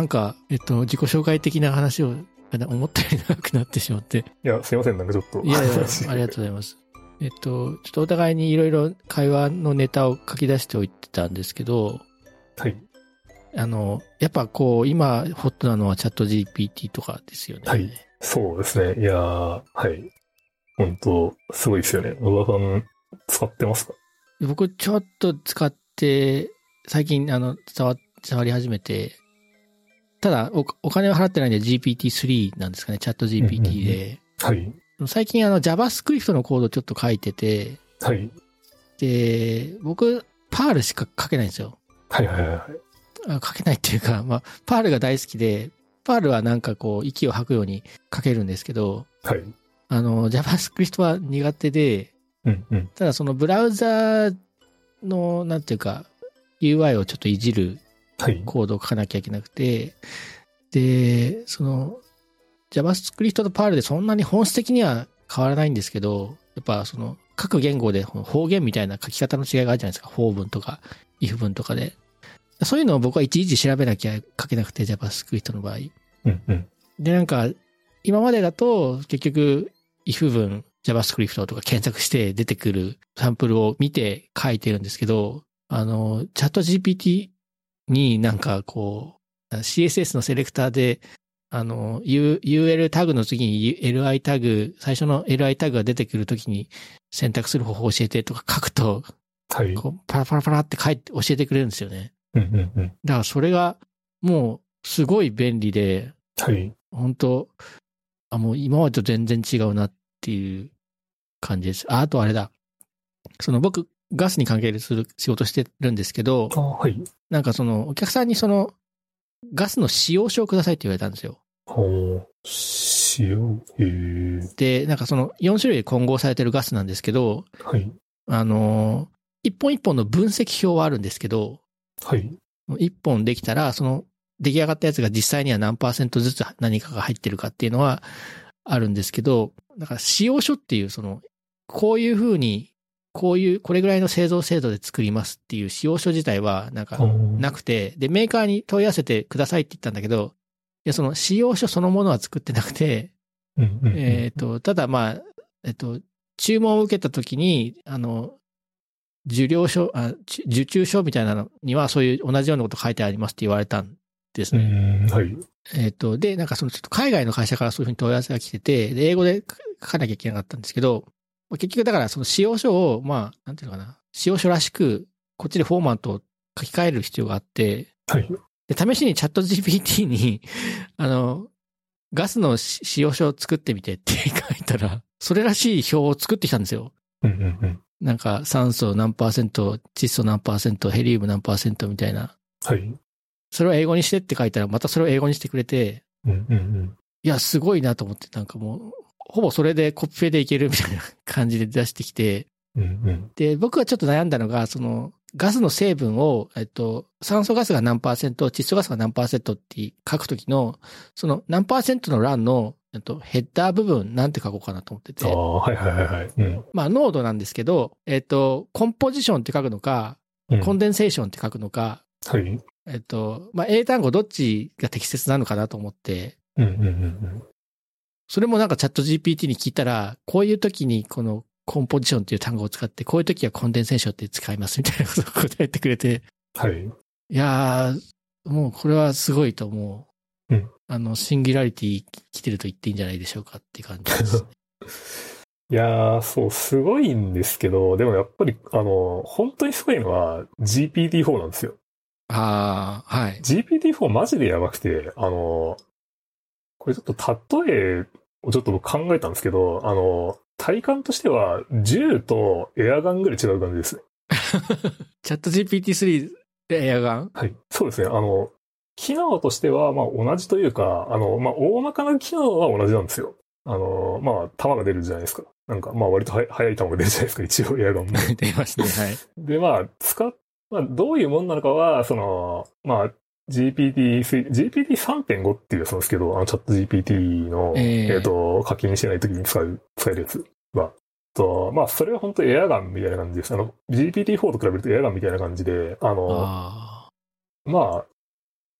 なんか、えっと、自己紹介的な話を、思ったより長くなってしまって。いや、すいません、なんかちょっと。いやいや、ありがとうございます。えっと、ちょっとお互いにいろいろ会話のネタを書き出しておいてたんですけど、はい。あの、やっぱこう、今、ホットなのはチャット GPT とかですよね。はい。そうですね。いやー、はい。本当すごいですよね。野田さん、使ってますか？僕、ちょっと使って、最近、あの、触、触り始めて、ただお、お金を払ってないんで GPT-3 なんですかね、チャット GPT で。はい。最近、あの、JavaScript のコードちょっと書いてて、はい。で、僕、パールしか書けないんですよ。はいはいはいはい。あ書けないっていうか、まあ、パールが大好きで、パールはなんかこう、息を吐くように書けるんですけど、はい。あの、JavaScript は苦手で、うんうん。ただそのブラウザの、なんていうか、UI をちょっといじるはい。コードを書かなきゃいけなくて、で、その、JavaScript と Perl でそんなに本質的には変わらないんですけど、やっぱその、各言語で方言みたいな書き方の違いがあるじゃないですか。法文とか、if 文とかで。そういうのを僕はいちいち調べなきゃ書けなくて、JavaScript の場合。うんうん。で、なんか、今までだと、結局、if 文、JavaScript とか検索して出てくるサンプルを見て書いてるんですけど、あの、チャット GPT になんかこう、CSS のセレクターで、あの、U、UL タグの次に LI タグ、最初の LI タグが出てくるときに選択する方法を教えてとか書くと、はい。こうパラパラパラって書いて教えてくれるんですよね。うんうんうん。だからそれがもうすごい便利で、はい。本当あ、もう今までと全然違うなっていう感じです。あ、あとあれだ。その僕、ガスに関係する仕事してるんですけど、あはい。なんかそのお客さんにそのガスの使用書をくださいって言われたんですよ。ほう。塩。へえ。で、なんかその4種類混合されてるガスなんですけど、はい。あの、一本一本の分析表はあるんですけど、はい。一本できたら、その出来上がったやつが実際には何パーセントずつ何かが入ってるかっていうのはあるんですけど、だから使用書っていうその、こういうふうに、こういう、これぐらいの製造制度で作りますっていう使用書自体はなんかなくて、で、メーカーに問い合わせてくださいって言ったんだけど、いや、その使用書そのものは作ってなくて。えっ、と、ただまあ、えっ、と、注文を受けたときに、あの、受領書あ、ち受注書みたいなのにはそういう同じようなこと書いてありますって言われたんですうね。ん、はい。えっ、と、で、なんかそのちょっと海外の会社からそういうふうに問い合わせが来てて、で、英語で書かなきゃいけなかったんですけど、まあ結局だからその使用書を、まあ、なんていうのかな、使用書らしく、こっちでフォーマットを書き換える必要があって、はい。で、試しにチャット GPT に、あの、ガスのし使用書を作ってみてって書いたら、それらしい表を作ってきたんですよ。うんうんうん。なんか酸素何パーセント、窒素何パーセント、ヘリウム何パーセントみたいな。はい。それを英語にしてって書いたら、またそれを英語にしてくれて、うんうんうん。いや、すごいなと思って、なんかもう、ほぼそれでコピペでいけるみたいな感じで出してきて、うんうん。で、僕がちょっと悩んだのが、その、ガスの成分を、えっと、酸素ガスが何パーセント、窒素ガスが何パーセントって書くときの、その何パーセントの欄の、えっと、ヘッダー部分なんて書こうかなと思っててあ、あ、はいはいはいはい。うん。まあ、濃度なんですけど、えっと、コンポジションって書くのか、うんコンデンセーションって書くのか、はい。えっと、まあ、英単語どっちが適切なのかなと思って、うんうんうんそれもなんかチャット GPT に聞いたら、こういう時にこのコンポジションっていう単語を使って、こういう時はコンデンセーションって使いますみたいなことを答えてくれて、うん。はい。いやー、もうこれはすごいと思う。うんあの、シンギュラリティ来てると言っていいんじゃないでしょうかっていう感じです。いやー、そう、すごいんですけど、でもやっぱり、あの、本当にすごいのは GPT-4 なんですよ。ああ、はい。GPT-4 マジでやばくて、あの、これちょっと例えをちょっと僕考えたんですけど、あの、体感としては銃とエアガンぐらい違う感じですね。チャット GPT-3 でエアガン？はい。そうですね。あの、機能としては、まあ同じというか、あの、まあ大まかな機能は同じなんですよ。あの、まあ弾が出るじゃないですか。なんか、まあ割とは速い弾が出るじゃないですか、一応エアガンも。出ますね、はい。で、まあ、使っ、まあ、どういうもんなのかは、その、まあ、GPT、GPT3.5 っていうやつなんですけど、あの、チャット GPT の、えええっ、と、課金してない時に使う、使えるやつは。と、まあ、それは本当エアガンみたいな感じです。あの、GPT4 と比べるとエアガンみたいな感じで、あの、あまあ、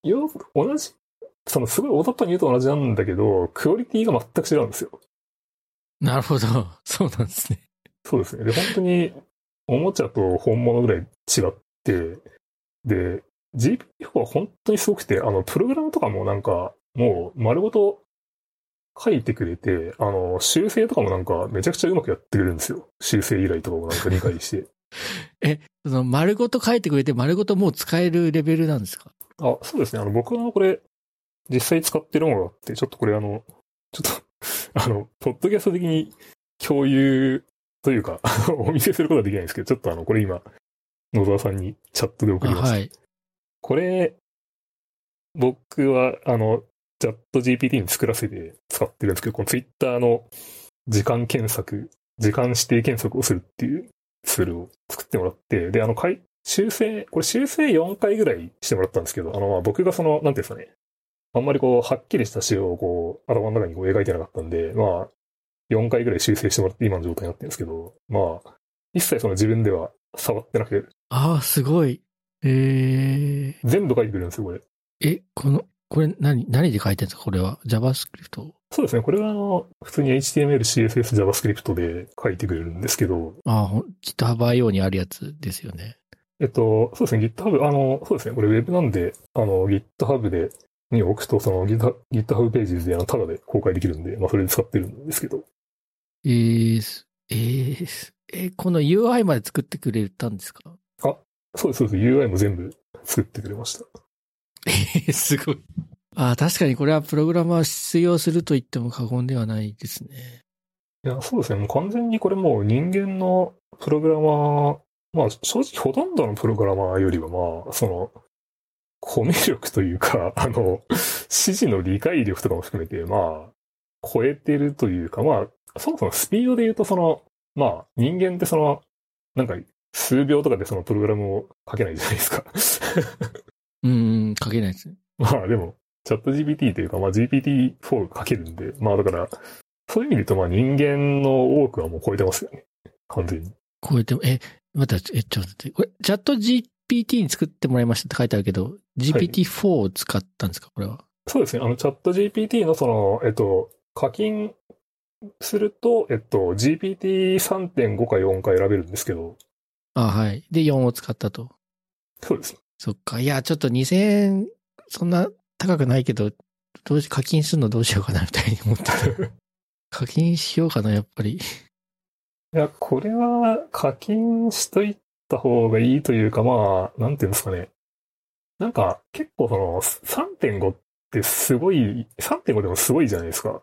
よく、同じそのすごい大雑把に言うと同じなんだけど、クオリティが全く違うんですよ。なるほど。そうなんですね。そうですね。で、本当に、おもちゃと本物ぐらい違って、で、GP4 は本当にすごくて、あの、プログラムとかもなんか、もう丸ごと書いてくれて、あの、修正とかもなんかめちゃくちゃうまくやってくれるんですよ。修正依頼とかもなんか理解して。その丸ごと書いてくれて丸ごともう使えるレベルなんですか？あ、そうですね。あの、僕はこれ、実際使ってるものがあって、ちょっとこれあの、ちょっと、あの、ポッドキャスト的に共有というか、お見せすることはできないんですけど、ちょっとあの、これ今、野沢さんにチャットで送りました。はい。これ、僕は、あの、チャット GPT に作らせて使ってるんですけど、この Twitter の時間検索、時間指定検索をするっていうツールを作ってもらって、で、あの、かい修正、これ修正4回ぐらいしてもらったんですけど、あの、まあ僕がその、なんていうんですかね、あんまりこう、はっきりした仕様をこう、頭の中にこう描いてなかったんで、まあ、4回ぐらい修正してもらって今の状態になってるんですけど、まあ、一切その自分では触ってなくて、ああ、すごい。え全部書いてくれるんですよ、これ。ー、え、この、これ何、何で書いてるんですかこれは？JavaScript? そうですね。これはあの、普通に HTML、CSS、JavaScript で書いてくれるんですけど、ああ、GitHub.io にあるやつですよね。えっと、そうですね。GitHub、あの、そうですね。これ Web なんで、あの、GitHub で、に置くと、その GitHub, GitHub ページであの、ただで公開できるんで、まあ、それで使ってるんですけど。えーす、えーす、え、この UI まで作ってくれたんですか？そうです、そうです。UI も全部作ってくれました。えーすごい。ああ、確かにこれはプログラマー必要すると言っても過言ではないですね。いや、そうですね。もう完全にこれもう人間のプログラマー、まあ正直ほとんどのプログラマーよりはまあ、その、コミュ力というか、あの、指示の理解力とかも含めて、まあ、超えてるというか、まあ、そもそもスピードで言うとその、まあ、人間ってその、なんか、数秒とかでそのプログラムを書けないじゃないですか。うん、書けないですね。まあでも、チャット GPT というか、まあ GPT-4 書けるんで、まあだから、そういう意味で言うとまあ人間の多くはもう超えてますよね。完全に。こうやって、え、待って、え、ちょっと待って、これ、チャット GPT に作ってもらいましたって書いてあるけど、GPT-4 を使ったんですか？これは。そうですね。あの、チャット GPT のその、えっと、課金すると、えっと、GPT3.5 か4か選べるんですけど、あはい。で、4を使ったと。そうです。そっか。いや、ちょっと2000円、そんな高くないけど、どうし、課金するのどうしようかなみたいに思ってた。課金しようかな、やっぱり。いや、これは課金しといた方がいいというか、まあ、なんていうんですかね。なんか、結構その、3.5ってすごい、3.5でもすごいじゃないですか。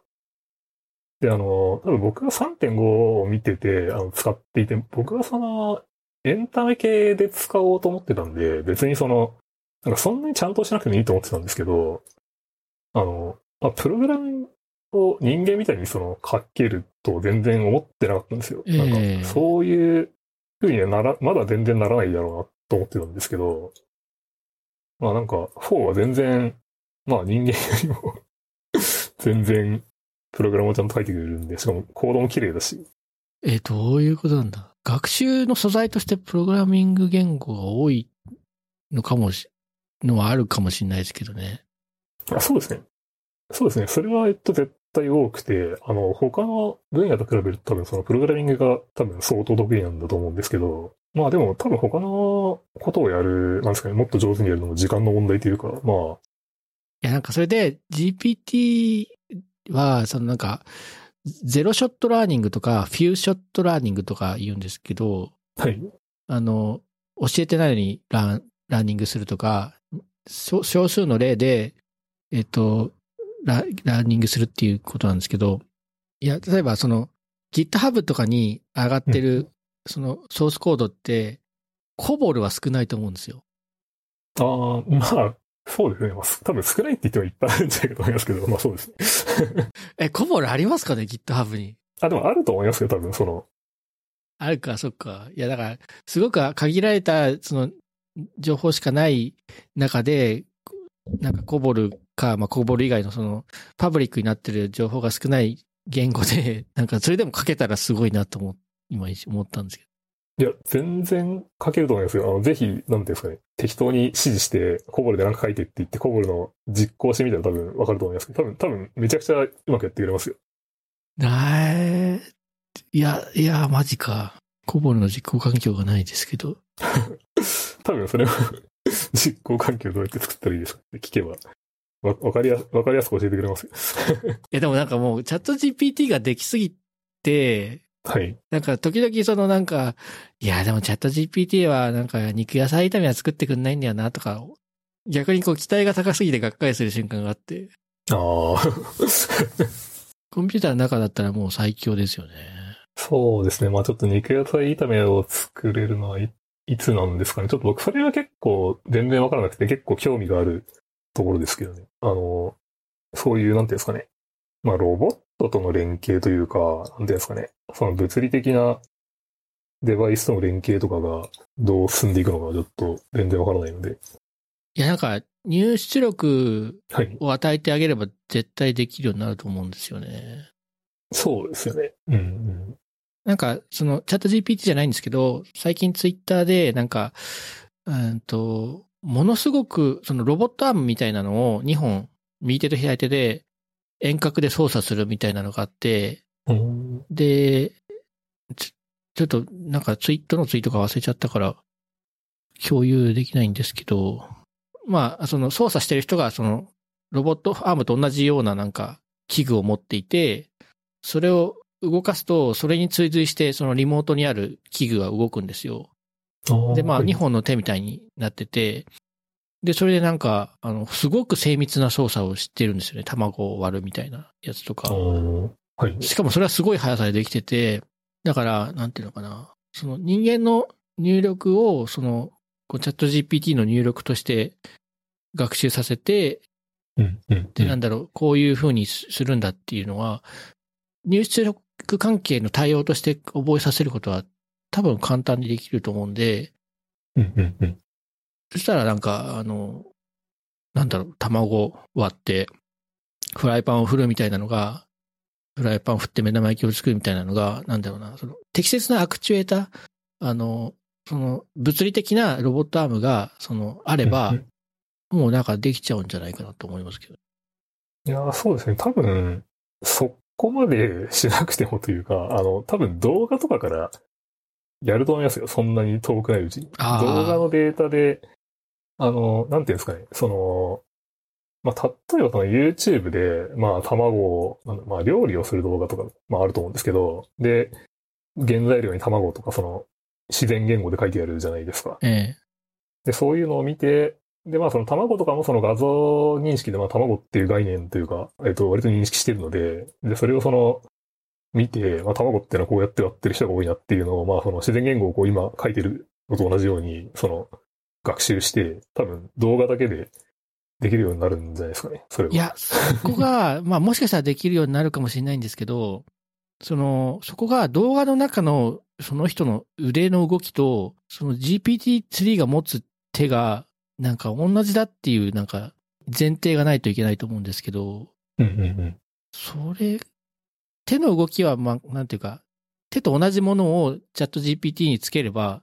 で、あの、多分僕が3.5を見てて、あの、使っていて、僕はその、エンタメ系で使おうと思ってたんで、別にその、なんかそんなにちゃんとしなくてもいいと思ってたんですけど、あの、まあ、プログラムを人間みたいにその書けると全然思ってなかったんですよ。ええなんかそういう風にはなら、まだ全然ならないだろうなと思ってたんですけど、まあなんか4は全然、まあ人間よりも 全然プログラムをちゃんと書いてくれるんで、しかもコードも綺麗だし、え、どういうことなんだ？学習の素材としてプログラミング言語が多いのかもし、のはあるかもしれないですけどね。あ、そうですね。そうですね。それは、えっと、絶対多くて、あの、他の分野と比べると多分そのプログラミングが多分相当得意なんだと思うんですけど、まあでも多分他のことをやる、なんですかね、もっと上手にやるのも時間の問題というか、まあ、いや、なんかそれで GPT は、そのなんか、 zero-shot learning とか、 few-shot learning とか言うんですけど、はい。あの、教えてないのにランラーニングするとか、少少数の例で、えっとラ、ラーニングするっていうことなんですけど、いや、例えばその GitHub とかに上がってる、そのソースコードって、 COBOL は少ないと思うんですよ。ああ、まあ、そうですね。まあ、す多分少ないって言ってもいっぱいあるんじゃないかと思いますけど、まあそうですね。え、コボルありますかね ?GitHub に？あ、でもあると思いますよ、多分その、あるか、そっか。いや、だから、すごく限られた、その、情報しかない中で、なんかコボルか、まあ、コボル以外のその、パブリックになってる情報が少ない言語で、なんかそれでも書けたらすごいなと思、今思ったんですけいや、全然書けると思いますよ。あの、ぜひ、なんていうんですかね。適当に指示して、コボルでなんか書いてって言って、コボルの実行してみたら多分わかると思いますけど、多分、多分、めちゃくちゃうまくやってくれますよ。えいや、いや、マジか。コボルの実行環境がないですけど。多分、それを実行環境どうやって作ったらいいですかって聞けば、わ、わかりやす、わかりやすく教えてくれますよ。いや、でもなんかもう、チャット GPT ができすぎて、はい。なんか時々そのなんか、いや、でもチャット GPT はなんか肉野菜炒めは作ってくんないんだよなとか、逆にこう期待が高すぎてがっかりする瞬間があって、ああ。コンピューターの中だったらもう最強ですよね。そうですね。まあちょっと肉野菜炒めを作れるのはい、いつなんですかね。ちょっと僕それは結構全然わからなくて結構興味があるところですけどね。あの、そういう、なんていうんですかね。まあロボットとの連携というか、なんていうんですかね。その物理的なデバイスとの連携とかがどう進んでいくのかちょっと全然わからないので。いや、なんか入出力はい。を与えてあげれば絶対できるようになると思うんですよね。そうですよね。うん、うん。なんか、その、チャット GPT じゃないんですけど、最近ツイッターで、なんか、うんと、ものすごく、そのロボットアームみたいなのを2本、右手と左手で遠隔で操作するみたいなのがあって、うん、で、ちちょっと、なんかツイートのツイートが忘れちゃったから、共有できないんですけど、まあ、その操作してる人が、その、ロボットアームと同じようななんか、器具を持っていて、それを動かすと、それに追随して、そのリモートにある器具が動くんですよ。で、まあ、はい。2本の手みたいになってて、で、それでなんか、あの、すごく精密な操作をしてるんですよね。卵を割るみたいなやつとか。うんはい。しかもそれはすごい速さでできてて、だから、なんていうのかな。その人間の入力を、その、チャット GPT の入力として学習させて、うん、うん。で、なんだろう、こういう風にすするんだっていうのは、入出力関係の対応として覚えさせることは多分簡単にできると思うんで、うん、うん、うん。そしたらなんか、あの、なんだろう、卵を割って、フライパンを振るみたいなのが、フライパンを振って目玉焼きを作るみたいなのが、なんだろうな、その、適切なアクチュエーター、あの、その、物理的なロボットアームが、その、あればもうなんかできちゃうんじゃないかなと思いますけど。いやー、そうですね。多分、そこまでしなくてもというか、あの、多分動画とかからやると思いますよ。そんなに遠くないうちに。動画のデータで、あの、なんていうんですかね。その、まあ、例えばその YouTube で、まあ、卵を、まあ、料理をする動画とか、まあ、あると思うんですけど、で、原材料に卵とか、その、自然言語で書いてあるじゃないですか。ええ。で、そういうのを見て、で、まあその卵とかもその画像認識で、まあ卵っていう概念というか、えっと、割と認識してるので、で、それをその、見て、まあ卵っていうのはこうやって割ってる人が多いなっていうのを、まあその自然言語をこう今書いてるのと同じように、その、学習して、多分動画だけでできるようになるんじゃないですかね、それは。いや、そこが、まあもしかしたらできるようになるかもしれないんですけど、その、そこが動画の中のその人の腕の動きと、その GPT-3 が持つ手が、なんか同じだっていう、なんか前提がないといけないと思うんですけど、うんうんうん。それ、手の動きは、まあ、なんていうか、手と同じものをチャット GPT につければ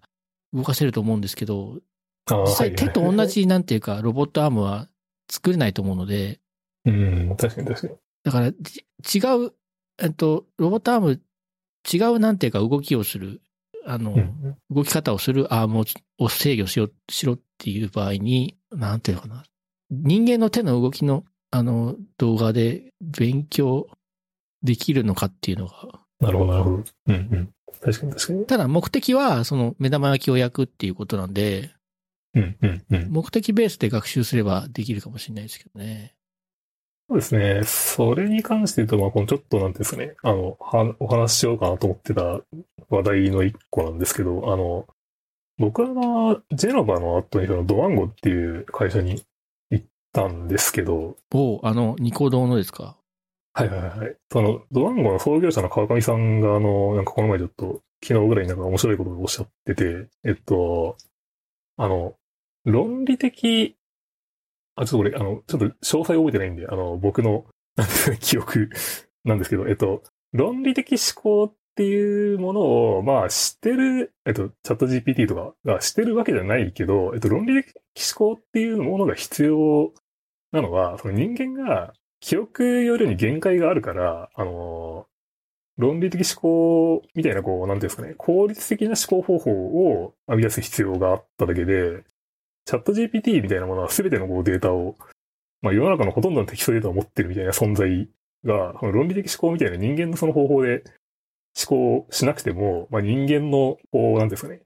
動かせると思うんですけど、実際はい手と同。じ、なんていうか、ロボットアームは作れないと思うので、うん、確かに確かに。だから、じ違う、えっと、ロボットアーム、違うなんていうか動きをする、あの、うんうん動き方をするアームをを制御しよう、しろっていう場合に、なんていうのかな。人間の手の動きの、あの、動画で勉強できるのかっていうのが、なるほど、なるほど。うんうん。確かに確かに。ただ目的は、その目玉焼きを焼くっていうことなんで、うんうんうん。目的ベースで学習すればできるかもしれないですけどね。そうですね。それに関して言うと、まあ、このちょっとなんですかね、あの、は、お話ししようかなと思ってた話題の一個なんですけど、あの、僕はジェノバの後にそのドワンゴっていう会社に行ったんですけど、おあの、ニコ動のですか？はいはいはい。その、ドワンゴの創業者の川上さんが、あの、なんかこの前ちょっと、昨日ぐらいになんか面白いことをおっしゃってて、えっと、あの、論理的、あ、ちょっとこれ、あの、ちょっと詳細覚えてないんで、あの、僕の、なんていうか記憶なんですけど、えっと、論理的思考っていうものを、まあ知ってる、えっと、チャット GPT とかが知ってるわけじゃないけど、えっと、論理的思考っていうものが必要なのは、その人間が記憶よりに限界があるから、あの、論理的思考みたいな、こう、なんていうんですかね、効率的な思考方法を編み出す必要があっただけで、チャット GPT みたいなものは全てのこうデータを、まあ世の中のほとんどのテキストデータを持ってるみたいな存在が、この論理的思考みたいな人間のその方法で思考しなくても、まあ人間の、こう、なんですかね、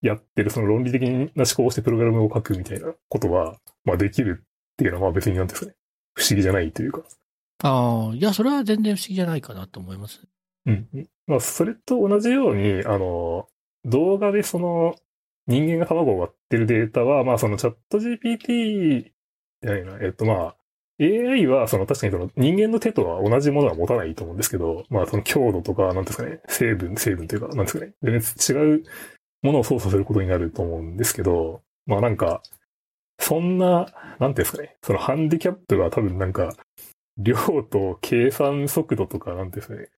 やってるその論理的な思考をしてプログラムを書くみたいなことは、まあできるっていうのはまあ別になんですかね、不思議じゃないというか。ああ、いや、それは全然不思議じゃないかなと思います。うん。まあ、それと同じように、あの、動画でその、人間が卵を割ってるデータは、まあ、そのチャット GPT じゃないな、えっと、まあ、AI は、その確かにその人間の手とは同じものは持たないと思うんですけど、まあその強度とか、なんですかね、成分、成分というか、なんですかね、全然違うものを操作することになると思うんですけど、まあなんか、そんな、なんていうんですかね、そのハンディキャップが多分なんか、量と計算速度とか、なんですね、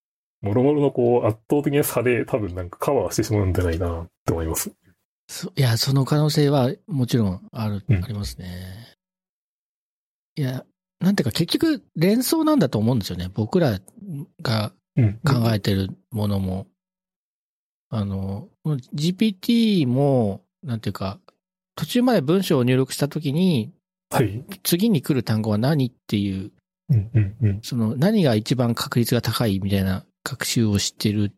もろもろのこう圧倒的な差で多分なんかカバーしてしまうんじゃないかなって思います。いや、その可能性はもちろんある、うん、ありますね。いや、なんていうか結局連想なんだと思うんですよね。僕らが考えてるものも。うん、あの、GPT も、なんていうか、途中まで文章を入力したときに、はい。次に来る単語は何っていう、うんうんうん、その何が一番確率が高いみたいな学習をしてる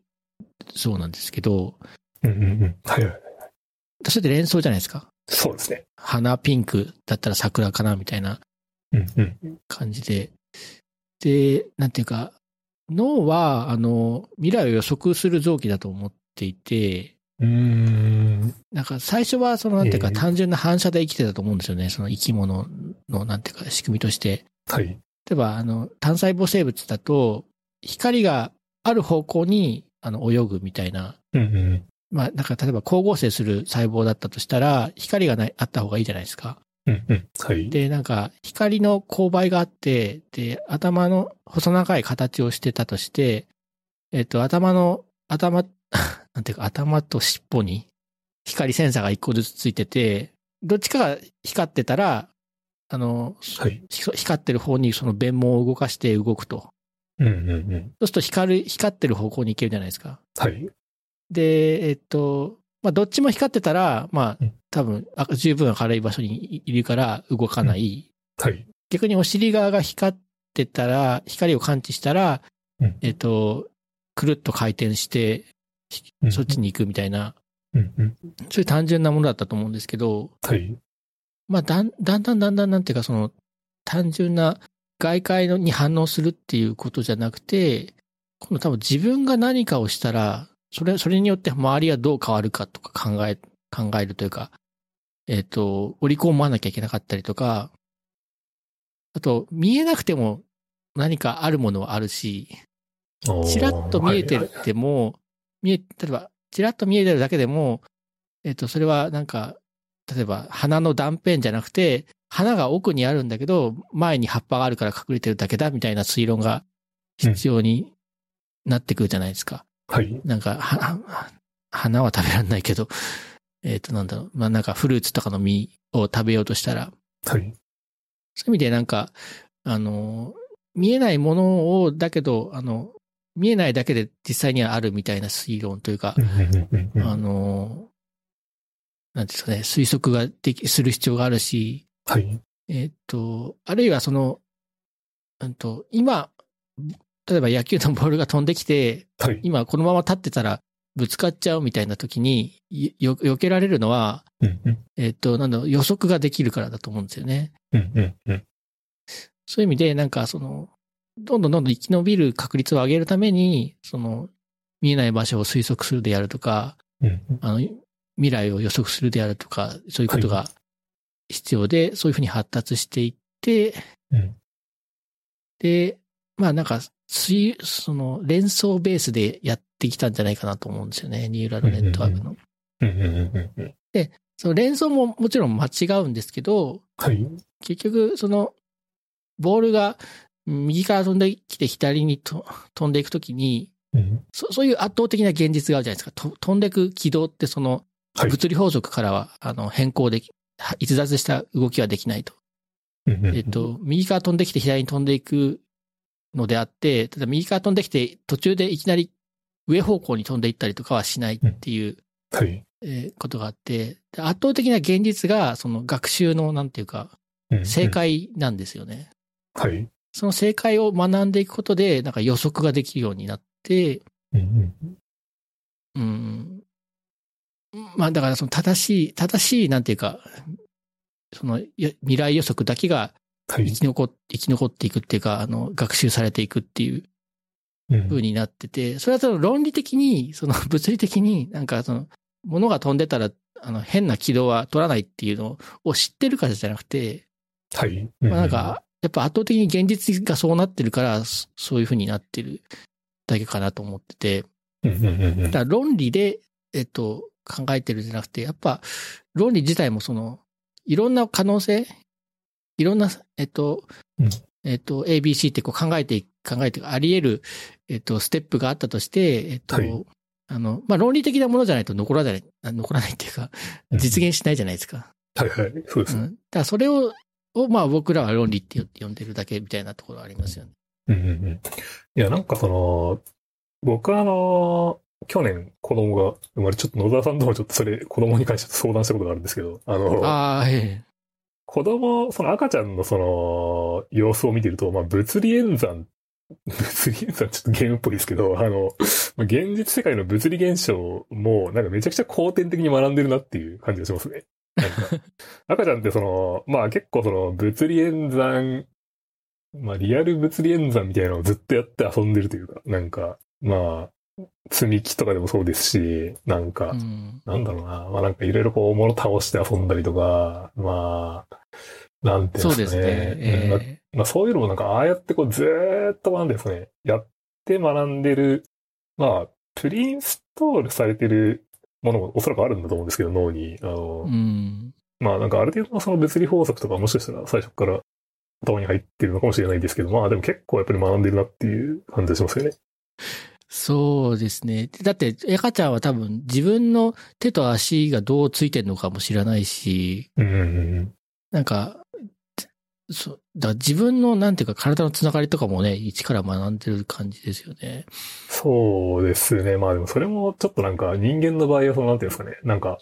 そうなんですけど、うんうんうん。はいはいはい。それで連想じゃないですか？そうですね。花ピンクだったら桜かなみたいな感じで。で、なんていうか、脳は、あの、未来を予測する臓器だと思っていて、うん。なんか最初はそのなんていうか単純な反射で生きてたと思うんですよね。その生き物のなんていうか仕組みとして。はい。例えばあの単細胞生物だと光がある方向にあの泳ぐみたいな。うんうん。まあなんか例えば光合成する細胞だったとしたら光がないあった方がいいじゃないですか。うんうん。はい。で、なんか光の勾配があって、で、頭の細長い形をしてたとして、えっと、頭の、頭 なんていうか頭と尻尾に光センサーが一個ずつついてて、どっちかが光ってたら、あの、はい、光ってる方にその弁毛を動かして動くと。うんうんうん。そうすると光る、光ってる方向に行けるじゃないですか。はい。で、えっと、まあ、どっちも光ってたら、まあ、多分、十分明るい場所にいるから動かない。うん、はい。逆にお尻側が光ってたら、光を感知したら、うん、えっと、くるっと回転して、そっちに行くみたいな、うん。うん、そういう単純なものだったと思うんですけど、はい。まあ、だんだんだんだんだんなんていうか、その、単純な外界のに反応するっていうことじゃなくて、今度多分自分が何かをしたら、それ、それによって周りはどう変わるかとか考え、考えるというか、えっ、ー、と、織り込まなきゃいけなかったりとか、あと、見えなくても何かあるものはあるし、ちらっと見えてても、見え、例えば、ちらっと見えてるだけでも、えっと、それはなんか、例えば花の断片じゃなくて、花が奥にあるんだけど、前に葉っぱがあるから隠れてるだけだみたいな推論が必要になってくるじゃないですか。はい。なんか、花は食べられないけど、えっ、と、なんだろう。まあ、なんかフルーツとかの実を食べようとしたら。はい。そういう意味でなんか、あの、見えないものを、だけど、あの、見えないだけで実際にはあるみたいな推論というか、あの、なんですかね、推測ができ、する必要があるし、はい。えっ、と、あるいはその、うんと、今、例えば野球のボールが飛んできて、はい、今このまま立ってたらぶつかっちゃうみたいな時に、よ、避けられるのは、うんうん、えっ、と、なんだろう、予測ができるからだと思うんですよね。うんうんうん、そういう意味で、なんかその、どんどんどんどん生き延びる確率を上げるために、その、見えない場所を推測するであるとか、うんあの、未来を予測するであるとか、そういうことが必要で、はい、そういうふうに発達していって、うん、で、まあなんか、その連想ベースでやってきたんじゃないかなと思うんですよね。ニューラルネットワークの。で、その連想ももちろん間違うんですけど、はい、結局、その、ボールが右から飛んできて左にと飛んでいくときに、うん。そそういう圧倒的な現実があるじゃないですか。と飛んでく軌道ってその、はい。物理法則からは、あの、変更でき、は逸脱した動きはできないと。えっ、と、右から飛んできて左に飛んでいくのであって、ただ右から飛んできて途中でいきなり上方向に飛んでいったりとかはしないっていう、はい。えーことがあって、で圧倒的な現実がその学習のなんていうか、うん正。解なんですよね。はい。その正解を学んでいくことで、なんか予測ができるようになって、うんうんうん。まあだからその正しい、正しいなんていうか、そのや未来予測だけがはい生。き残っ、生き残っていくっていうか、あの、学習されていくっていううん風になってて、それはその論理的に、その 物理的になんかその、物が飛んでたら、あの、変な軌道は取らないっていうのを知ってるからじゃなくて、はい。まあなんか、やっぱ圧倒的に現実がそうなってるから、そそういう風になってるだけかなと思ってて、だから論理で、えっと、考えてるんじゃなくて、やっぱ論理自体もその、いろんな可能性、いろんな、えっと、うんえっと、ABC ってこう考えてい、考えてあり得る、えっと、ステップがあったとして、えっと、はいあの、まあ、論理的なものじゃないと残らない、あ残らないっていうか、実現しないじゃないですか。はいはい。そうですね。うん。だからそれを、を、まあ僕らは論理って呼んでるだけみたいなところありますよね。うんうんうん。いや、なんかその、僕はあの、去年子供が生まれ、ちょっと野沢さんともちょっとそれ、子供に関して相談したことがあるんですけど、あの、ああ、え子供、その赤ちゃんのその、様子を見てると、まあ、物理演算、物理演算ちょっとゲームっぽいですけど、あの、まあ現実世界の物理現象も、なんかめちゃくちゃ後天的に学んでるなっていう感じがしますね。赤ちゃんってその、まあ結構その物理演算、まあリアル物理演算みたいなのをずっとやって遊んでるというか、なんか、まあ、積み木とかでもそうですし、なんか、えうん。なんだろうな。まあなんかいろいろこう物倒して遊んだりとか、まあ、なんていうんですすでかね。ね。うんまあえまあそういうのもなんかああやってこうずーっとなんですね。やって学んでる、まあ、プリインストールされてるものもおそらくあるんだと思うんですけど、脳に。あの、えうん。まあなんかある程度のその物理法則とかもしかしたら最初から頭に入ってるのかもしれないですけど、まあでも結構やっぱり学んでるなっていう感じがしますよね。そうですね。だって、赤ちゃんは多分自分の手と足がどうついてるのかも知らないし、うんうんうんなんか、そう、だから自分のなんていうか体のつながりとかもね、一から学んでる感じですよね。そうですね。まあでもそれもちょっとなんか人間の場合はそのなんていうんですかね。なんか、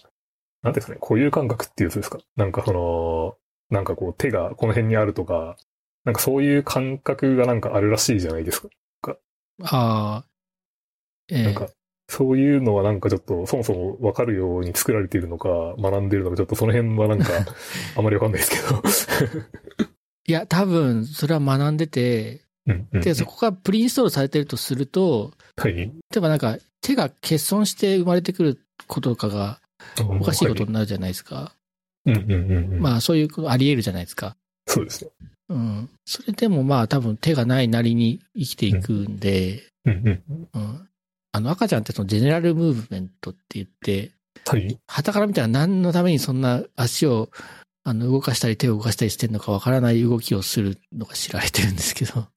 なんていうんですかね。固有感覚っていうやつですか。なんかその、なんかこう手がこの辺にあるとか、なんかそういう感覚がなんかあるらしいじゃないですか。ああ。ええなんか、そういうのはなんかちょっとそもそもわかるように作られているのか、学んでいるのか、ちょっとその辺はなんか あまりわかんないですけど。いや、多分、それは学んでて、うんうんで、そこがプリインストールされてるとすると、はい。例えばなんか、手が欠損して生まれてくることとかがおかしいことになるじゃないですか。うんうんうんうん。まあ、そういうことあり得るじゃないですか。そうですね。うん。それでもまあ、多分手がないなりに生きていくんで、うんうん。うん。あの、赤ちゃんってそのジェネラルムーブメントって言って、はい。旗から見たら何のためにそんな足を、あの、動かしたり手を動かしたりしてるのかわからない動きをするのが知られてるんですけど、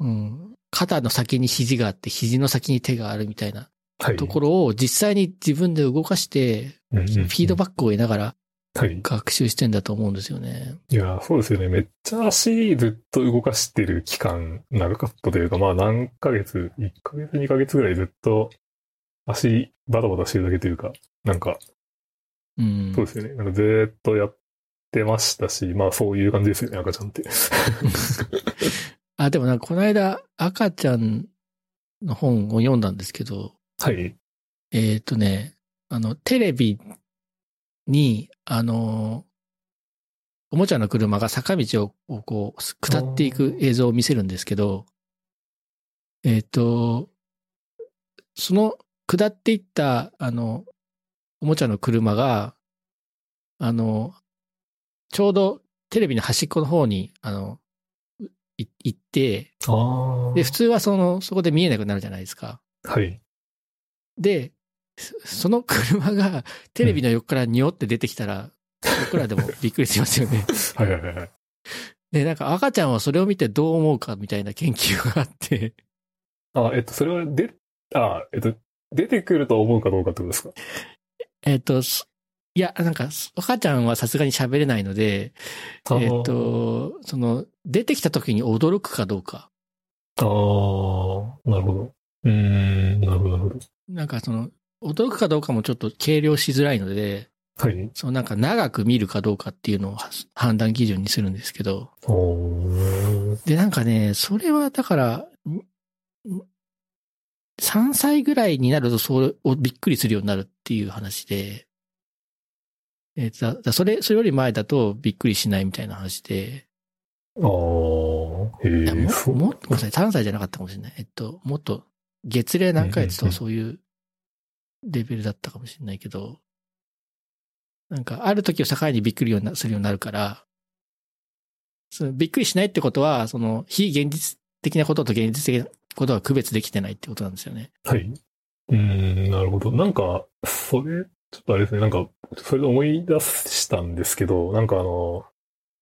うん。肩の先に肘があって、肘の先に手があるみたいなはい。ところを実際に自分で動かして、フィードバックを得ながらはい。学習してんだと思うんですよね。いや、そうですよね。めっちゃ足ずっと動かしてる期間長かったというか、まあ何ヶ月、1ヶ月、2ヶ月ぐらいずっと足バタバタしてるだけというか、なんか、うん。そうですよね。なんかずーっとやってましたし、まあそういう感じですよね、赤ちゃんって。あ、でもなんかこの間赤ちゃんの本を読んだんですけど、はい。えっ、とね、あの、テレビに、あの、おもちゃの車が坂道ををこう、下っていく映像を見せるんですけど、えっ、と、その下っていった、あの、おもちゃの車が、あの、ちょうどテレビの端っこの方に、あの、い行って。で、普通はその、そこで見えなくなるじゃないですか。はい。で、そその車がテレビの横からニョって出てきたら、僕らでもびっくりしますよね。はいはいはいはい。で、なんか赤ちゃんはそれを見てどう思うかみたいな研究があって、あ、えっと、それはで、あ、えっと、出てくると思うかどうかってことですか？えっと、すいや、なんか、赤ちゃんはさすがに喋れないので、あえっ、と、その、出てきた時に驚くかどうか。ああ、なるほど。うーん、なるほど、なるほど。なんかその、驚くかどうかもちょっと計量しづらいので、はい。そのなんか長く見るかどうかっていうのをは判断基準にするんですけど、で、なんかね、それはだから、んん3歳ぐらいになるとそれをびっくりするようになるっていう話で、えーだだそれ、それより前だとびっくりしないみたいな話で、ああ、へえ、そう。もっと、ごめんなさい、3歳じゃなかったかもしれない。えっと、もっと、月齢何ヶ月とかそういうレベルだったかもしれないけど、なんか、ある時を境にびっくりするようになるから、そのびっくりしないってことは、その、非現実的なことと現実的なことは区別できてないってことなんですよね。はい。うん、なるほど。なんか、それ、ちょっとあれですね、なんか、それで思い出したんですけど、なんかあの、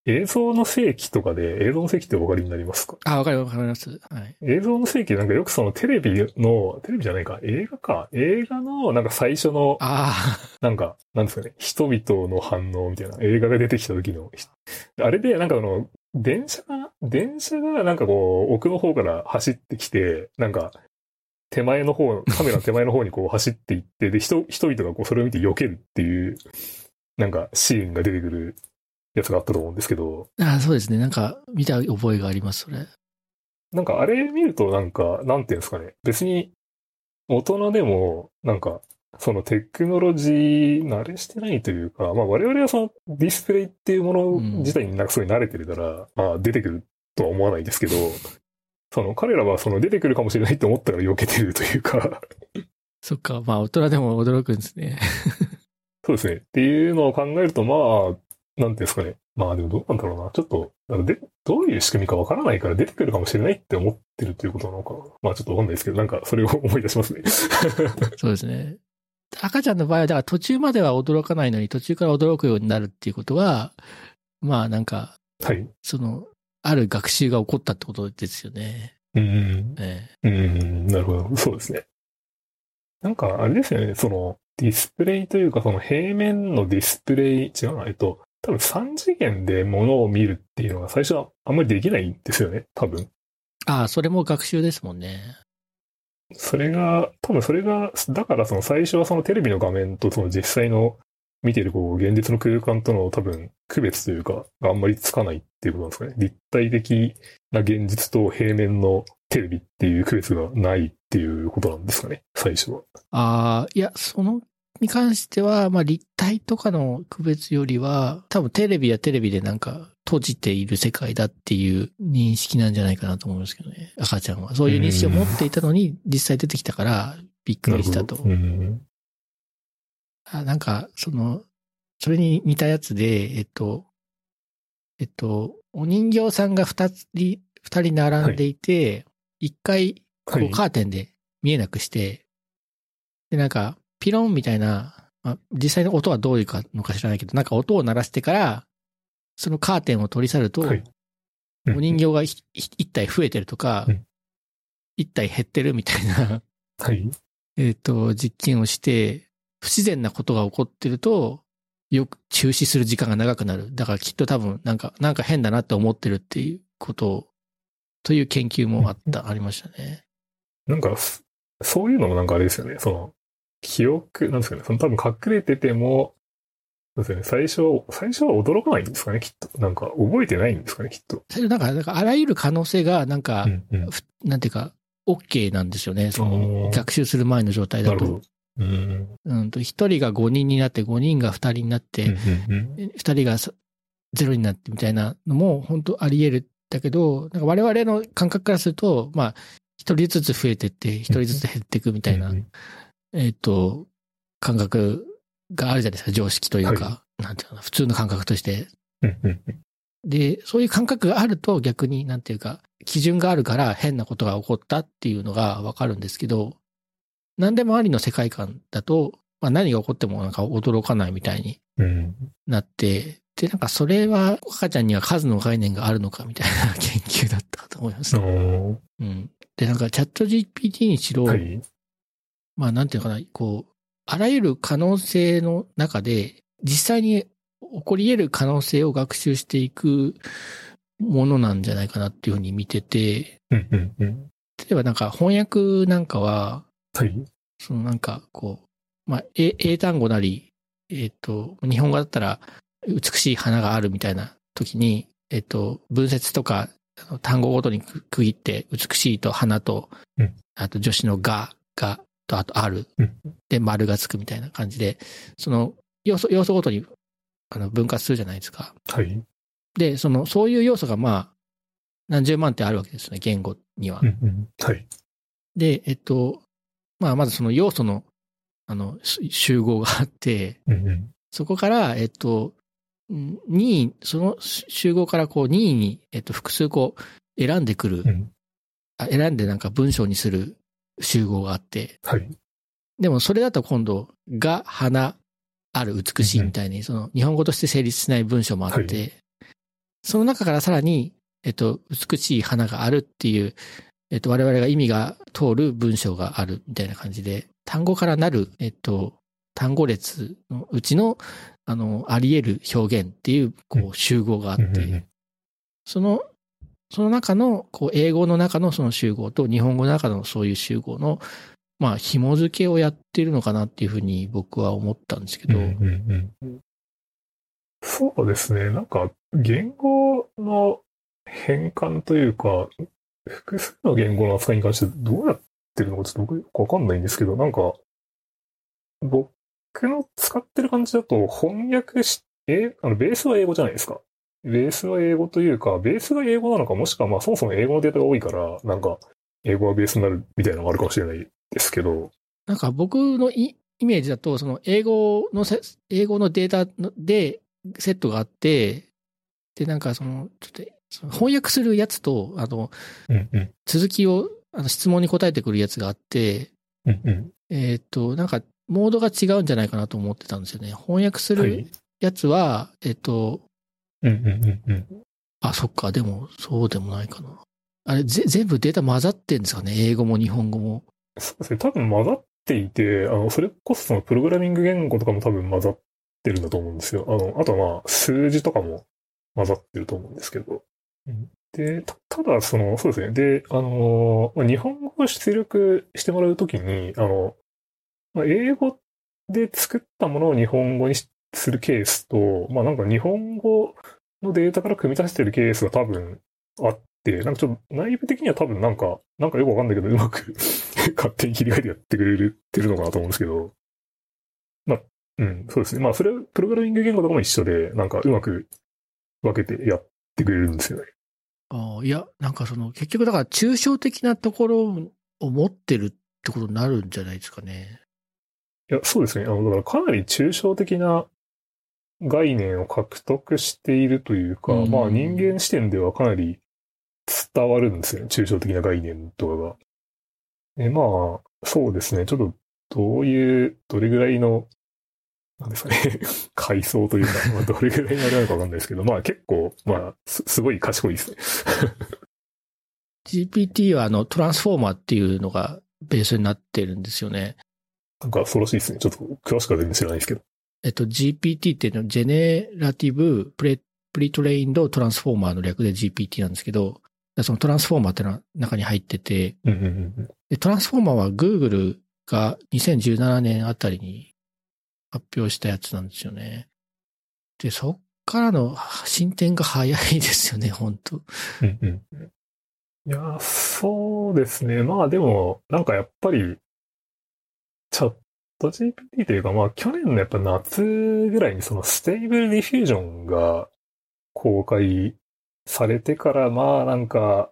映像の世紀とかで、映像の世紀ってお分かりになりますか？あ、わかるわかります。はい。映像の世紀でなんかよくそのテレビの、テレビじゃないか、映画か。映画のなんか最初の、あなんか、なんですかね、人々の反応みたいな。映画が出てきた時の、ひあれでなんかあの、電車が、電車がなんかこう、奥の方から走ってきて、なんか、手前の方、カメラの手前の方にこう 走っていって、で、人、人々がこうそれを見て避けるっていう、なんかシーンが出てくるやつがあったと思うんですけど、あ、あそうですね。なんか、見た覚えがあります、それ。なんかあれ見るとなんか、なんていうんですかね。別に、大人でも、なんか、そのテクノロジー慣れしてないというか、まあ我々はそのディスプレイっていうもの自体になんかすごい慣れてるから、まあ出てくるとは思わないですけど、その彼らはその出てくるかもしれないと思ったら避けてるというか、そっか、まあ、大人でも驚くんですね。そうですね。っていうのを考えると、まあ、なんていうんですかね。まあでもどうなんだろうな。ちょっと、なんかでどういう仕組みかわからないから出てくるかもしれないって思ってるということなのかな。まあちょっとわかんないですけど、なんかそれを思い出しますね。そうですね。赤ちゃんの場合は、だから途中までは驚かないのに、途中から驚くようになるっていうことは、まあなんか、はい。その、ある学習が起こったってことですよね。うん。えうん、なるほど。そうですね。なんか、あれですよね。その、ディスプレイというか、その平面のディスプレイ、違うな、えっと、多分3次元で物を見るっていうのが最初はあんまりできないんですよね。多分。ああ、それも学習ですもんね。それが、多分それが、だからその最初はそのテレビの画面とその実際の見てるこう現実の空間との多分区別というか、があんまりつかないっていうことなんですかね。立体的な現実と平面のテレビっていう区別がないっていうことなんですかね。最初は。ああ、いや、その、に関しては、まあ立体とかの区別よりは、多分テレビはテレビでなんか閉じている世界だっていう認識なんじゃないかなと思うんですけどね。赤ちゃんは。そういう認識を持っていたのに、実際出てきたから、びっくりしたと。あなんか、その、それに似たやつで、えっと、えっと、お人形さんが二人、二人並んでいて、一、回、こはい。うカーテンで見えなくして、で、なんか、ピロンみたいな、まあ、実際の音はどういうかのか知らないけど、なんか音を鳴らしてから、そのカーテンを取り去ると、はいお人形が一体増えてるとかうん、一体減ってるみたいな、はい。えっと、実験をして、不自然なことが起こってると、よく中止する時間が長くなる。だからきっと多分、なんか、なんか変だなって思ってるっていうことを、という研究もあった、ありましたね。なんか、そそういうのもなんかあれですよね。その、記憶、なんですかね。その多分隠れてても、そうですよね。最初、最初は驚かないんですかね、きっと。なんか、覚えてないんですかね、きっと。なんか、なんかあらゆる可能性が、なんか、うんうん。ふなんていうか、OK なんですよね。そあの、ー学習する前の状態だと。うん。うんと、一人が5人になって、5人が2人になっうんて、うん二人がさゼロになってみたいなのも、本当あり得る。だけど、なんか我々の感覚からすると、まあ、一人ずつ増えてって、一人ずつ減っていくみたいなうんう、んえっと、感覚があるじゃないですか、常識というか、はなんていうかな、普通の感覚として。うんうんで、そういう感覚があると逆に、なんていうか、基準があるから変なことが起こったっていうのがわかるんですけど、何でもありの世界観だと、まあ何が起こってもなんか驚かないみたいにうん。なって、で、なんかそれは赤ちゃんには数の概念があるのかみたいな 研究だったと思います。うん。うん。で、なんかチャット GPT にしろ、はい。まあなんていうのかな、こう、あらゆる可能性の中で、実際に起こり得る可能性を学習していくものなんじゃないかなっていうふうに見てて、うんうんうん。例えばなんか翻訳なんかは、はい。そのなんかこう、まあ、英英単語なり、えっ、と、日本語だったら美しい花があるみたいな時に、えっ、と、文節とか単語ごとに区区切って、美しいと花と、うんあと女子のが、が、とあとあるうん。で丸がつくみたいな感じで、その要素、要素ごとにあの分割するじゃないですか。はい。で、その、そういう要素がまあ、何十万ってあるわけですよね、言語にはうん。うん。はい。で、えっと、まあ、まずその要素の、あの、し集合があって、うんうん。そこから、えっと、ん任意、その集合からこう任意に、えっと、複数こう選んでくる、うん。あ選んでなんか文章にする集合があって、はい。でもそれだと今度、が、花、ある、美しいみたいに、その日本語として成立しない文章もあって、はその中からさらに、えっと、美しい花があるっていう、えっと、我々が意味が通る文章があるみたいな感じで、単語からなる、えっと、単語列のうちの、あの、あり得る表現っていう、こうう、集合があって、その、その中の、こう、英語の中のその集合と日本語の中のそういう集合の、まあ、紐付けをやってるのかなっていうふうに僕は思ったんですけど、うんうんうんそうですね。なんか、言語の変換というか、複数の言語の扱いに関してどうやってるのかちょっと僕よくわかんないんですけど、なんか、僕の使ってる感じだと翻訳し、え、あの、ベースは英語じゃないですか。ベースは英語というか、ベースが英語なのか、もしくはまあそもそも英語のデータが多いから、なんか、英語がベースになるみたいなのがあるかもしれないですけど、なんか僕のイイメージだと、その英語のせ、英語のデータのでセットがあって、で、なんかその、ちょっと、翻訳するやつと、あの、うんうん、続きを、あの、質問に答えてくるやつがあって、うんうん、えーっと、なんか、モードが違うんじゃないかなと思ってたんですよね。翻訳するはい。やつは、えっと、うんうんうんうん。あ、そっか、でも、そうでもないかな。あれ、ぜ、全部データ混ざってんですかね？英語も日本語も。そうですね。多分混ざっていて、あの、それこそそのプログラミング言語とかも多分混ざってるんだと思うんですよ。あの、あとはまあ、数字とかも混ざってると思うんですけど。で、た、ただ、その、そうですね。で、あの、まあ日本語を出力してもらうときに、あの、まあ、英語で作ったものを日本語にしするケースと、まあなんか日本語のデータから組み立ててるケースが多分あって、なんかちょっと内部的には多分なんか、なんかよくわかんないけど、うまく 勝手に切り替えてやってくれてるのかなと思うんですけど、まあ、うん、そうですね。まあ、それ、プログラミング言語とかも一緒で、なんかうまく分けてやってくれるんですよね。ああ、いや、なんかその、結局だから抽象的なところを持ってるってことになるんじゃないですかね。いや、そうですね。あの、だからかなり抽象的な概念を獲得しているというか、うんまあ人間視点ではかなり伝わるんですよね。抽象的な概念とかが。で、まあ、そうですね。ちょっとどういう、どれぐらいの、なんですかね、階層というか、まあ、どれぐらいのあれなのかわかんないですけど、まあ結構、まあ、すすごい賢いですね。GPT はあの、 Transformer っていうのがベースになってるんですよね。なんか恐ろしいですね。ちょっと詳しくは全然知らないですけど。えっと、GPT っていうのは、 Generative Pre、Pre-trained Transformer の略で GPT なんですけど、その Transformer っていうのは中に入ってて、うんうんうんで Transformer は Google が2017年あたりに発表したやつなんですよね。で、そっからの進展が早いですよね、本当うんうんうんいや、そうですね。まあでも、なんかやっぱり、 ChatGPT というか、まあ去年のやっぱ夏ぐらいにその Stable Diffusion が公開されてから、まあなんか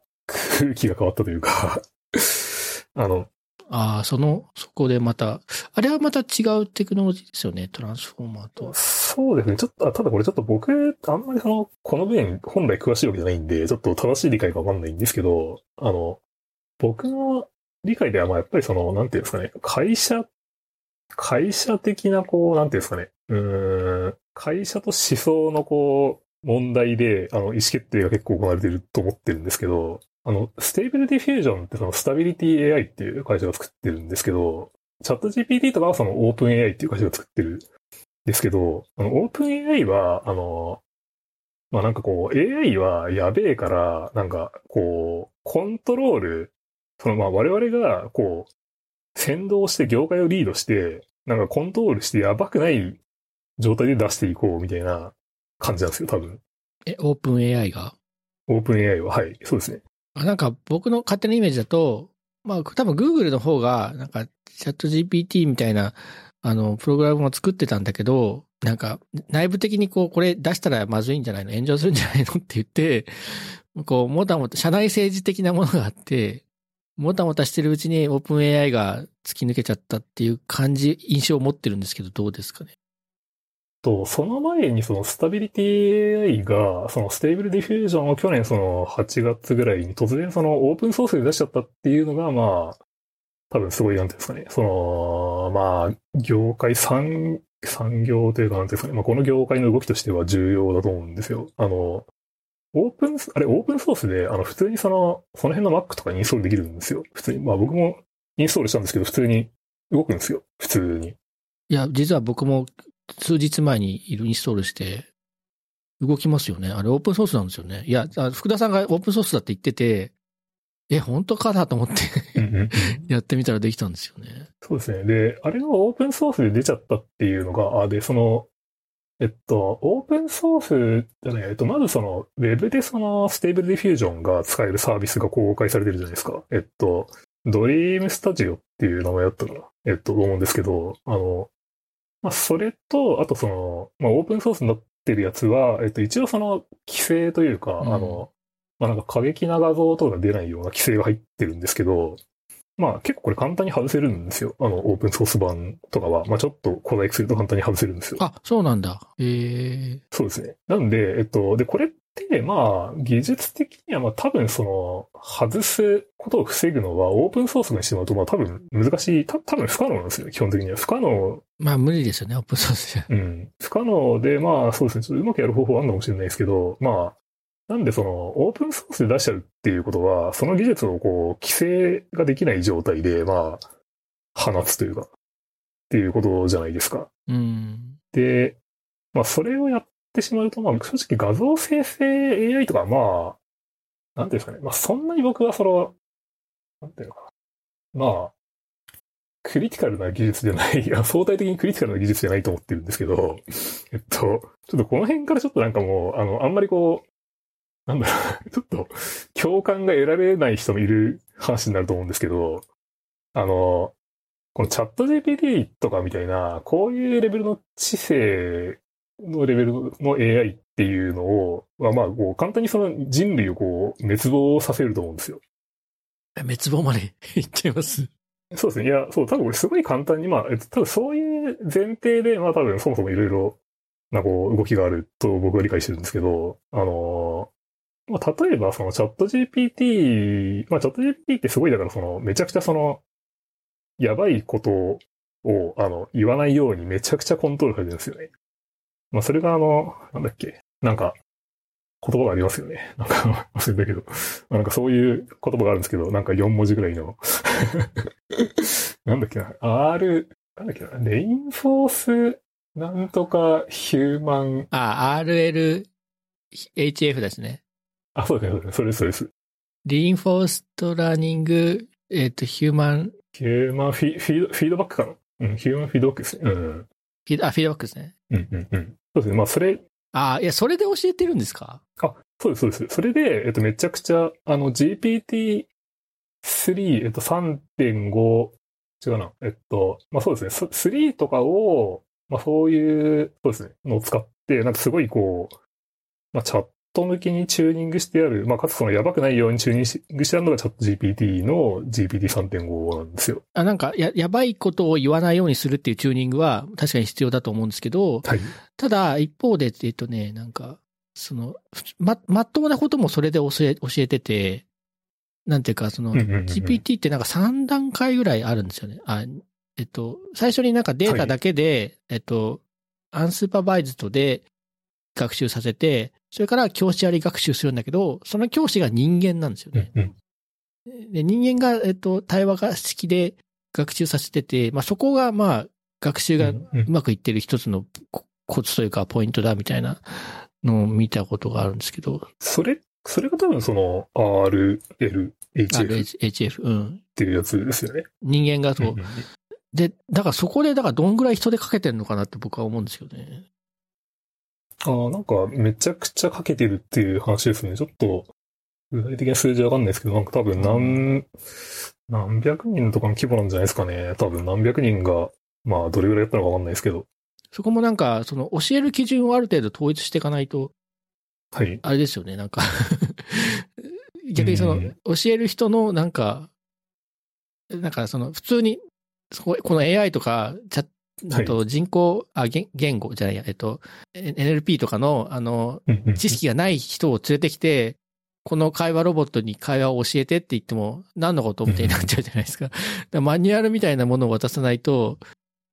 空気が変わったというか、あの、ああ、その、そこでまた、あれはまた違うテクノロジーですよね、 Transformerーと。そうですね。ちょっと、あただこれちょっと僕、あんまりその、この分本来詳しいわけじゃないんで、ちょっと正しい理解がわかんないんですけど、あの、僕の理解ではまあやっぱりその、なんていうんですかね、会社、会社的なこう、なんていうんですかね、うん、会社と思想のこう、問題で、あの、意思決定が結構行われてると思ってるんですけど、あの、 Stable Diffusion ってその Stability AI っていう会社が作ってるんですけど、チャット GPT とかはそのオープン AI っていう会社が作ってるんですけど、あの、オープン AI は、あの、まあ、なんかこう、AI はやべえから、なんか、こう、コントロール、そのまあ我々が、こう、先導して業界をリードして、なんかコントロールしてやばくない状態で出していこうみたいな感じなんですよ、多分。え、オープン AI が？オープン AI は、はい、そうですね。あなんか僕の勝手なイメージだと、まあ多分 Google の方が、なんかチャット GPT みたいな、あの、プログラムを作ってたんだけど、なんか内部的にこう、これ出したらまずいんじゃないの？炎上するんじゃないの？って言って、こう、もたもた、社内政治的なものがあって、もたもたしてるうちにオープン AI が突き抜けちゃったっていう感じ、印象を持ってるんですけど、どうですかね？と、その前にそのスタビリティ AI が、その Stable Diffusion を去年その8月ぐらいに突然そのオープンソースで出しちゃったっていうのが、まあ、多分すごい、なんていうんですかね、その、まあ、業界産、産業というか、なんていうんですかね、まあ、この業界の動きとしては重要だと思うんですよ。あの、オープン、あれ、オープンソースで、あの、普通にその、その辺の Mac とかにインストールできるんですよ。普通に。まあ僕もインストールしたんですけど、普通に動くんですよ。普通に。いや、実は僕も数日前にインストールして、動きますよね。あれオープンソースなんですよね。いや、あ福田さんがオープンソースだって言ってて、え、本当かなと思って やってみたらできたんですよね。そうですね。で、あれがオープンソースで出ちゃったっていうのが、あ、で、その、えっと、オープンソースじゃない、えっと、まずその、ウェブでその、 Stable Diffusion が使えるサービスが公開されてるじゃないですか。えっと、 DreamStudio っていう名前だったかな。えっと、思うんですけど、あの、まあ、それと、あとその、まあ、オープンソースになってるやつは、えっと、一応その、規制というか、うんあの、まあ、なんか過激な画像とかが出ないような規制が入ってるんですけど、まあ結構これ簡単に外せるんですよ。あの、オープンソース版とかは。まあちょっと小細工すると簡単に外せるんですよ。あ、そうなんだ。ええそうですね。なんで、えっと、で、これって、まあ、技術的には、まあ多分その、外すことを防ぐのは、オープンソースにしてもらうと、まあ多分難しい、た多分不可能なんですよ、基本的には。不可能、まあ無理ですよね、オープンソースじゃ。うん。不可能で、まあそうですね、ちょっとうまくやる方法はあるのかもしれないですけど、まあ、なんでその、オープンソースで出しちゃうっていうことは、その技術をこう、規制ができない状態で、まあ、放つというか、っていうことじゃないですか。うん。で、まあ、それをやってしまうと、まあ、正直画像生成 AI とか、まあ、なんていうんですかね。まあ、そんなに僕はその、なんていうのかな。まあ、クリティカルな技術じゃない、い や相対的にクリティカルな技術じゃないと思ってるんですけど、えっと、ちょっとこの辺からちょっとなんかもう、あの、あんまりこう、なんだろう、ちょっと共感が得られない人もいる話になると思うんですけど、あの、このチャット GPT とかみたいな、こういうレベルの知性のレベルの AI っていうのを、まあまあ、こう、簡単にその人類をこう、滅亡させると思うんですよ。滅亡までいっちゃいます？そうですね。いや、そう、多分これすごい簡単に、まあ、えっと、多分そういう前提で、まあ多分そもそもいろいろなこう、動きがあると僕は理解してるんですけど、あのーまあ例えばそのチャット GPT、まあチャット GPT ってすごいだからその、めちゃくちゃその、やばいことを、あの、言わないようにめちゃくちゃコントロールされてるんですよね。まあそれがあの、なんだっけ、なんか、言葉がありますよね。なんか、忘れたけど。なんかそういう言葉があるんですけど、なんか4文字ぐらいの。なんだっけな、R、なんだっけな、 Reinforce、なんとか Human、あ、RLHF ですね。あ、そうですね、それです、それです。 Reinforced Learning、えっ、と、 Human、Hu man Fee-Feed、Feedback かな？うん、 Human Feedback ですね。うん。フィード、あ、フィードバックですね。うん、うん、うん。そうですね、まあそれ、あ、いや、それで教えてるんですか？あ、そうです、そうです。それで、えっと、めちゃくちゃ、あの、GPT-3、えっと、3.5、違うな。えっと、まあそうですね、そ3とかを、まあそういう、そうですね、のを使って、なんかすごいこう、まあチャット向きにチューニングしてある、まあかつそのやばくないようにチューニングしてあるのがチャット GPT の GPT3.5 なんですよ。あ、なんか、や、やばいことを言わないようにするっていうチューニングは確かに必要だと思うんですけど、はい。ただ、一方で、えっとね、なんか、その、ま、まっともなこともそれで教え、教えてて、なんていうか、その、GPT ってなんか3段階ぐらいあるんですよね。あ、えっと、最初になんかデータだけで、えっと、アンスーパーバイズドで学習させて、それから教師あり学習するんだけど、その教師が人間なんですよね。うんうんで人間が、えっと、対話が好きで学習させてて、まあそこが、まあ、学習がうまくいってる一つのココツというかポイントだみたいなのを見たことがあるんですけど、それ、それが多分その RLHF っ RHF、うん。ていうやつですよね。人間がそう。で、だからそこで、だからどんぐらい人でかけてるのかなって僕は思うんですよね。ああ、なんかめちゃくちゃかけてるっていう話ですね。ちょっと、具体的な数字わかんないですけど、なんか多分何、何百人とかの規模なんじゃないですかね。多分何百人が、まあどれぐらいやったのかわかんないですけど。そこもなんか、その教える基準をある程度統一していかないと、はい。あれですよね、なんか 逆にそのうん、教える人のなんか、なんかその、普通に、そここの AI とか、チャはいあと人工、あ、言言語じゃないや、えっと、NLP とかの、あの、知識がない人を連れてきて、この会話ロボットに会話を教えてって言っても、何のことみたいになっちゃうじゃないですか。だからマニュアルみたいなものを渡さないと、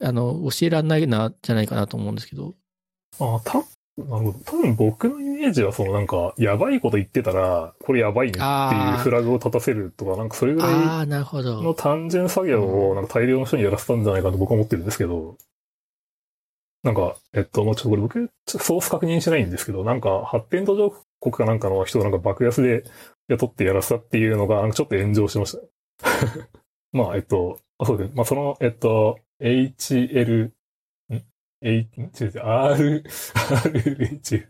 あの、教えられないな、じゃないかなと思うんですけど。ああ、た、なるほど。多分僕のイメージはそのなんか、やばいこと言ってたら、これやばいねっていうフラグを立たせるとか、なんかそれぐらいああ、なるほのど。単純作業をなんか大量の人にやらせたんじゃないかと僕は思ってるんですけど、なんか、えっと、まあ、ちょっとこれ僕、ソース確認してないんですけど、なんか発展途上国かなんかの人をなんか爆安で雇ってやらせたっていうのが、ちょっと炎上しました。まあ、えっと、あそうですね。まあ、その、えっと、HL、R、RH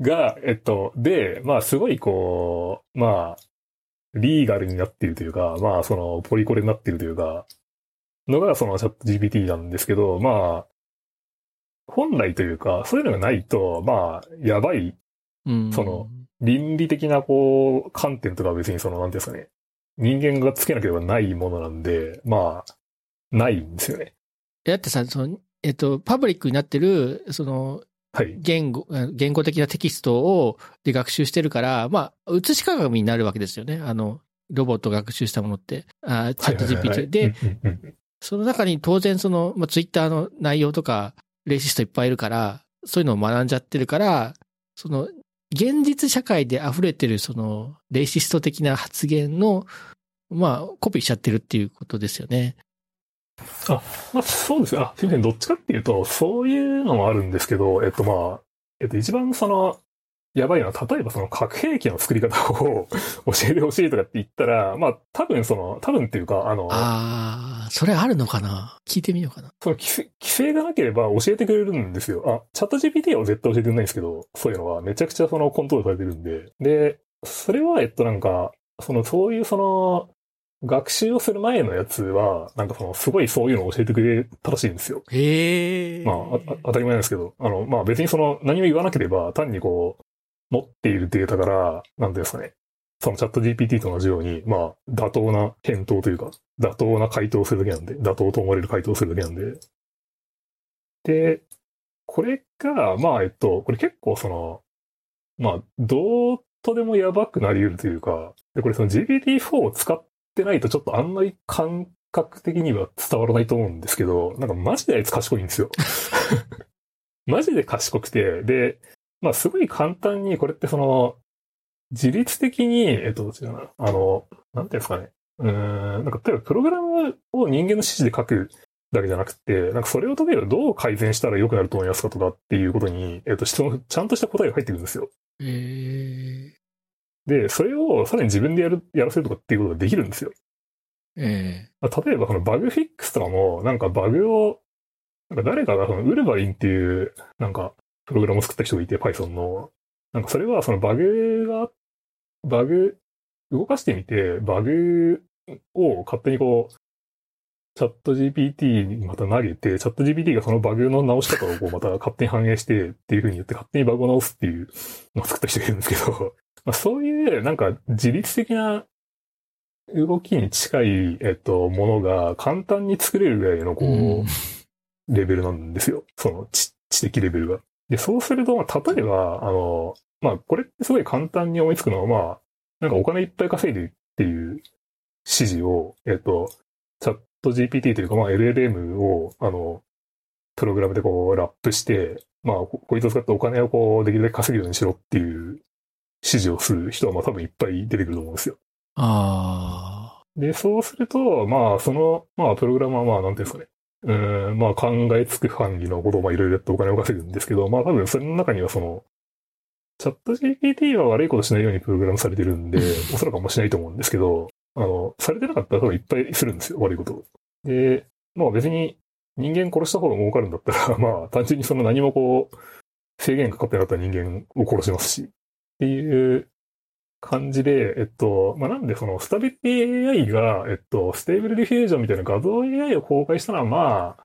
が、えっと、で、まあ、すごいこう、まあ、リーガルになっているというか、まあ、その、ポリコレになっているというか、のが、そのチャット GPT なんですけど、まあ、本来というか、そういうのがないと、まあ、やばい、うん。その倫理的な、こう、観点とかは別にその、なんていうんですかね、人間がつけなければないものなんで、まあ、ないんですよね。だってさ、その、えっと、パブリックになってる、その、はい。言語、あ言語的なテキストを、で学習してるから、まあ、写し鏡になるわけですよね。あの、ロボットが学習したものって、あチャットはいはいはいは GPT いで、その中に当然その、まあ、ツイッターの内容とか、レイシストいっぱいいるから、そういうのを学んじゃってるから、その、現実社会で溢れてるその、レイシスト的な発言の、まあ、コピーしちゃってるっていうことですよね。まあ、そうですね。あ、すみません。どっちかっていうと、そういうのもあるんですけど、えっとまあ、えっと一番その、やばいのは、例えばその核兵器の作り方を 教えてほしいとかって言ったら、まあ多分その、多分っていうか、あの、ああ、それあるのかな？聞いてみようかな。その規制規制がなければ教えてくれるんですよ。あ、チャット GPT は絶対教えてくれないんですけど、そういうのはめちゃくちゃそのコントロールされてるんで。で、それは、えっとなんか、その、そういうその、学習をする前のやつは、なんかその、すごいそういうのを教えてくれたらしいんですよ。へえ。まあ、当たり前なんですけど、あの、まあ別にその、何も言わなければ、単にこう、持っているデータから、なんていうんですかね、そのチャット GPT と同じように、まあ、妥当な返答というか、妥当な回答をするだけなんで、妥当と思われる回答をするだけなんで。で、これが、まあ、えっと、これ結構その、まあ、どうとでもやばくなり得るというか、で、これその GPT-4 を使ってないとちょっとあんまり感覚的には伝わらないと思うんですけど、なんかマジであいつ賢いんですよ。マジで賢くて、で、まあすごい簡単にこれってその、自律的に、えっと、どっちだな、あの、なんていうんですかね。うーん、なんか例えばプログラムを人間の指示で書くだけじゃなくて、なんかそれを例えばどう改善したら良くなると思いますかとかっていうことに、えっと、質問、ちゃんとした答えが入ってくるんですよ。へえ。で、それをさらに自分でやる、やらせるとかっていうことができるんですよ。えまあ例えばそのバグフィックスとかも、なんかバグを、なんか誰かがそのウルバリンっていう、なんか、プログラムを作った人がいて、Python の。なんかそれはそのバグが、バグ、動かしてみて、バグを勝手にこう、チャット GPT にまた投げて、チャット GPT がそのバグの直し方をこうまた勝手に反映してっていう風に言って勝手にバグを直すっていうのを作った人がいるんですけど、まあ、そういうなんか自律的な動きに近い、えっと、ものが簡単に作れるぐらいのこう、うんレベルなんですよ。その知知的レベルが。で、そうすると、まあ、例えば、あの、まあ、これってすごい簡単に思いつくのは、まあ、なんかお金いっぱい稼いでるっていう指示を、えっと、チャット GPT というか、まあ、LLM を、あの、プログラムでこう、ラップして、まあ、ここいつを使ってお金をこう、できるだけ稼げるようにしろっていう指示をする人は、まあ多分いっぱい出てくると思うんですよ。あで、そうすると、まあ、その、まあ、プログラマーは、まあ、なんていうんですかね。うーん、まあ、考えつく範囲のことを、まあ、いろいろやってお金を稼ぐんですけど、まあ、多分それの中には、その、チャット GPT は悪いことしないようにプログラムされてるんで、おそらくあんましないと思うんですけど、あの、されてなかったら多分いっぱいするんですよ、悪いことを。で、まあ別に人間殺した方が儲かるんだったら、まあ単純にその何もこう、制限かかってなかったら人間を殺しますし、っていう感じで、えっと、まあなんでそのスタビリティ AI が、えっと、 Stable Diffusion みたいな画像 AI を公開したのはまあ、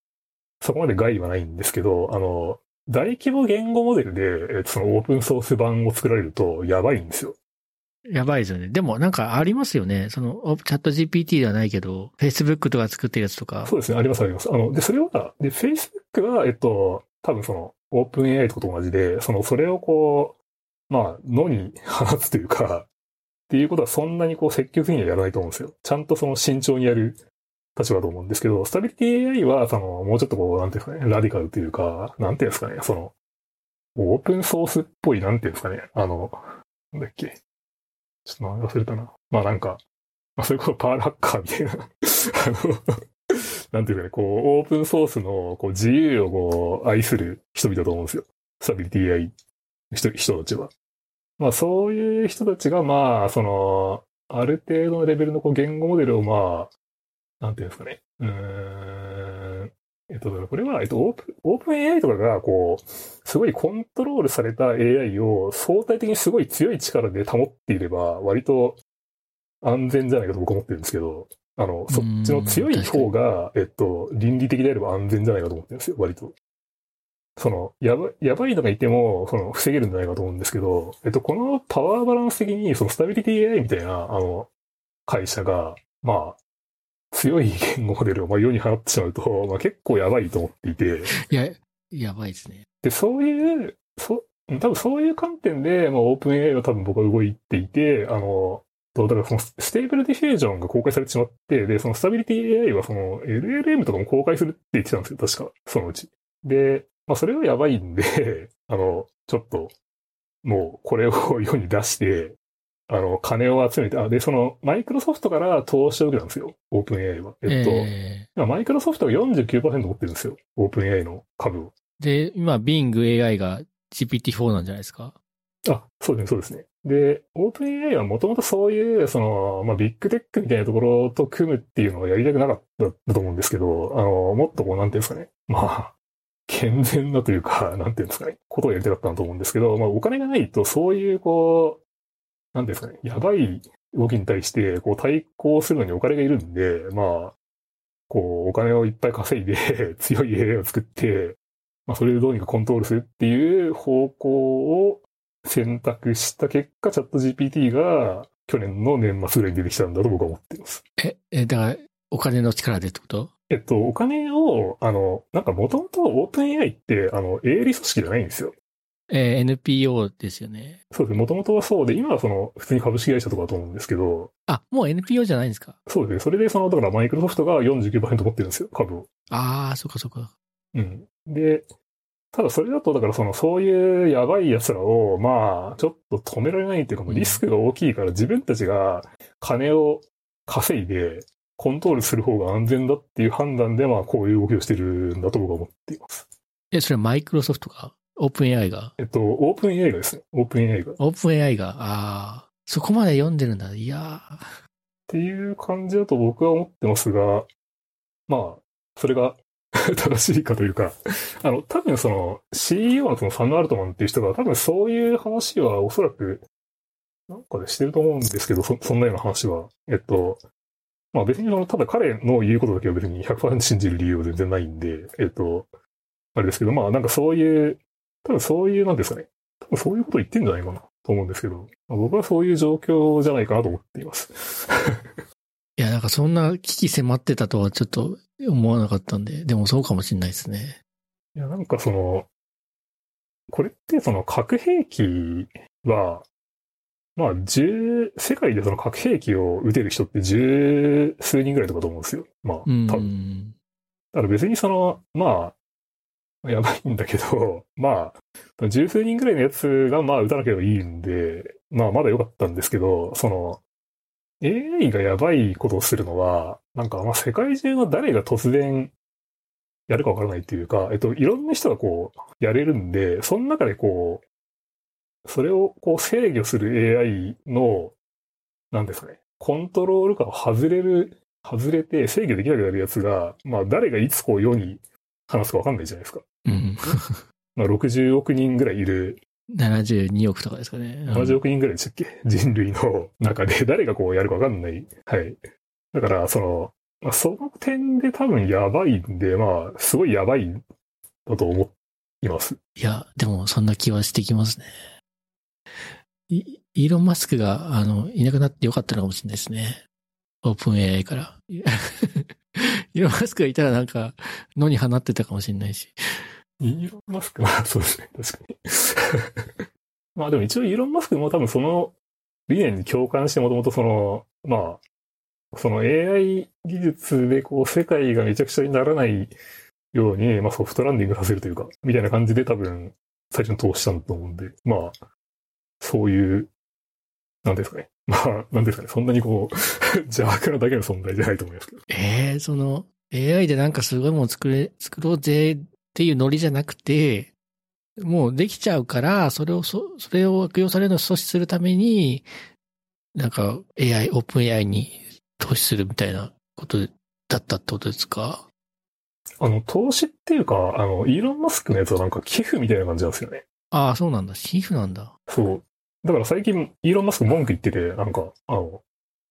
そこまで害はないんですけど、あの、大規模言語モデルで、えっと、そのオープンソース版を作られるとやばいんですよ。あ。やばいですよね。でもなんかありますよね。その、おチャット GPT ではないけど、Facebook とか作ってるやつとか。そうですね、ありますあります。あの、で、それは、で、Facebook は、えっと、多分その、オープン AI とかと同じで、その、それをこう、まあ、野に放つというか、っていうことはそんなにこう積極的にはやらないと思うんですよ。ちゃんとその慎重にやる立場だと思うんですけど、スタビリティ AI は、その、もうちょっとこう、なんていうんですかね、ラディカルというか、なんていうんですかね、その、オープンソースっぽい、なんていうんですかね、あの、なんだっけ。ちょっと忘れたな。まあなんか、まあそれこそパールハッカーみたいな、あの、なんていうかね、こう、オープンソースのこう自由をこう、愛する人々だと思うんですよ。スタビリティ AI 人人たちは。まあそういう人たちが、まあ、その、ある程度のレベルのこう言語モデルをまあ、なんていうんですかね。うーん。えっと、これは、えっと、オープン、オープン AI とかが、こう、すごいコントロールされた AI を相対的にすごい強い力で保っていれば、割と安全じゃないかと僕は思ってるんですけど、あの、そっちの強い方が、えっと、倫理的であれば安全じゃないかと思ってるんですよ、割と。その、やば、やばいのがいても、その、防げるんじゃないかと思うんですけど、えっと、このパワーバランス的に、その、スタビリティ AI みたいな、あの、会社が、まあ、強い言語モデルをまあ世に放ってしまうと、まあ結構やばいと思っていて、いや、やばいですね。で、そういう、そ、多分そういう観点で、まあオープン AI は多分僕は動いていて、あの、とだからその Stable Diffusion が公開されてしまって、で、そのスタビリティ AI はその LLM とかも公開するって言ってたんですよ、確か、そのうち。で、まあそれはやばいんで、あの、ちょっと、もうこれを 世に出して、あの、金を集めて、あ、で、その、マイクロソフトから投資を受けたんですよ、オープン AI は。えっと、え今マイクロソフトが49%持ってるんですよ、オープン AI の株を。ーで、今、Bing AI が GPT-4 なんじゃないですか？あ、そうですね、そうですね。で、オープン AI はもともとそういう、その、まあ、ビッグテックみたいなところと組むっていうのをやりたくなかったと思うんですけど、あの、もっとこう、なんていうんですかね。まあ、健全なというか、なんていうんですかね。ことをやりたかったなと思うんですけど、まあ、お金がないと、そういう、こう、なんですかね。やばい動きに対して、こう、対抗するのにお金がいるんで、まあ、こう、お金をいっぱい稼いで、強い AI を作って、まあ、それでどうにかコントロールするっていう方向を選択した結果、チャット GPT が去年の年末ぐらいに出てきたんだと僕は思っています。え、え、だから、お金の力でってこと？えっと、お金を、あの、なんかもともとオープン AI って、あの、営利組織じゃないんですよ。えー NPO ですよね。そうですね。もともとはそうで、今はその、普通に株式会社とかだと思うんですけど、あ、もう NPO じゃないんですか？そうですね。それでその、だからマイクロソフトが49%持ってるんですよ、株を。ああ、そっかそっか。うん。で、ただそれだと、だからその、そういうやばい奴らを、まあ、ちょっと止められないっていうか、もうリスクが大きいから自分たちが金を稼いで、コントロールする方が安全だっていう判断で、まあ、こういう動きをしてるんだと僕は思っています。え、それはマイクロソフトか？オープン AI が？えっと、オープン AI がですね、オープン AI が。っオープン AI が、ああ、そこまで読んでるんだ。いやーていう感じだと僕は思ってますが、まあ、それが 正しいかというか、あの、多分その CEO のそのサム・アルトマンっていう人が多分そういう話はおそらくなんかでしてると思うんですけど、そそんなような話は。えっと、まあ別にその、ただ彼の言うことだけは別に100%信じる理由は全然ないんで、えっと、あれですけど、まあなんかそういう、多分そういう、なんですかね。多分そういうこと言ってんじゃないかなと思うんですけど、まあ僕はそういう状況じゃないかなと思っています。いや、なんかそんな危機迫ってたとはちょっと思わなかったんで、でもそうかもしれないですね。いや、なんかその、これってその核兵器は、まあ、十、世界でその核兵器を撃てる人って十数人ぐらいとかと思うんですよ。まあ、うん。多分。だから別にその、まあ、やばいんだけど、まあ、十数人ぐらいのやつがまあ撃たなければいいんで、まあまだ良かったんですけど、その、AI がやばいことをするのは、なんかまあ世界中の誰が突然やるかわからないっていうか、えっと、いろんな人がこう、やれるんで、その中でこう、それをこう制御する AI の、なんですかね、コントロール下を外れる、外れて制御できなくなるやつが、まあ誰がいつこう世に話すかわかんないじゃないですか。うん。まあ60億人ぐらいいる、72億とかですかね。うん70億人ぐらいでしたっけ？人類の中で誰がこうやるかわかんない。はい。だから、その、まあ、その点で多分やばいんで、まあ、すごいやばいだと思います。いや、でもそんな気はしてきますね。イーロン・マスクが、あの、いなくなってよかったのかもしれないですね。オープン AI から。イーロン・マスクがいたらなんか、野に放ってたかもしれないし。イーロン・マスクは、そうですね、確かに。まあでも一応イーロン・マスクも多分その理念に共感してもともとその、まあ、その AI 技術でこう世界がめちゃくちゃにならないように、まあソフトランディングさせるというか、みたいな感じで多分最初に通したんだと思うんで、まあ、そういう、なんですかね。まあ、なんですかね。そんなにこう、邪悪なだけの存在じゃないと思いますけど。ええその、AI でなんかすごいもの作れ、作ろうぜっていうノリじゃなくて、もうできちゃうから、それをそ、それを悪用されるのを阻止するために、なんか AI、オープン AI に投資するみたいなことだったってことですか？あの、投資っていうか、あの、イーロン・マスクのやつはなんか寄付みたいな感じなんですよね。ああ、そうなんだ。シーフなんだ。そう。だから最近、イーロン・マスク文句言ってて、なんか、あの、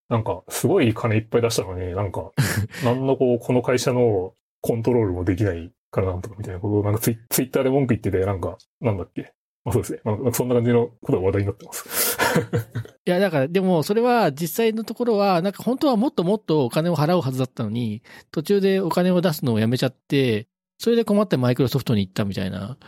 なんか、すごい金いっぱい出したのに、なんか、なんのこう、この会社のコントロールもできないからなんとかみたいなことを、なんかツイツイッターで文句言ってて、なんか、なんだっけ？まあそうですね。まあ、なんかそんな感じのことが話題になってます。いや、だから、でも、それは実際のところは、なんか本当はもっともっとお金を払うはずだったのに、途中でお金を出すのをやめちゃって、それで困ってマイクロソフトに行ったみたいな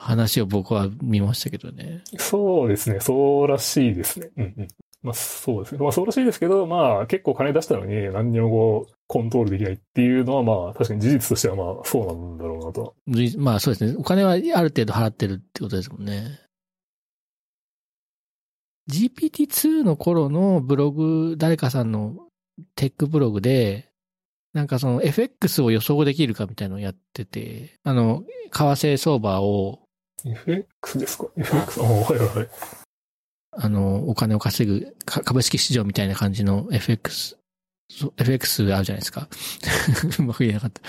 話を僕は見ましたけどね。そうですね。そうらしいですね。うんうん。まあそうですね。まあそうらしいですけど、まあ結構金出したのに何にもこう、コントロールできないっていうのはまあ確かに事実としてはまあそうなんだろうなと。じまあそうですね。お金はある程度払ってるってことですもんね。GPT-2 の頃のブログ、誰かさんのテックブログで、なんかその FX を予想できるかみたいなのをやってて、あの、為替相場を、FX ですか ?FX? あはいはいはい。あの、お金を稼ぐか株式市場みたいな感じの FX、そう FX あるじゃないですか。うまく言えなかった。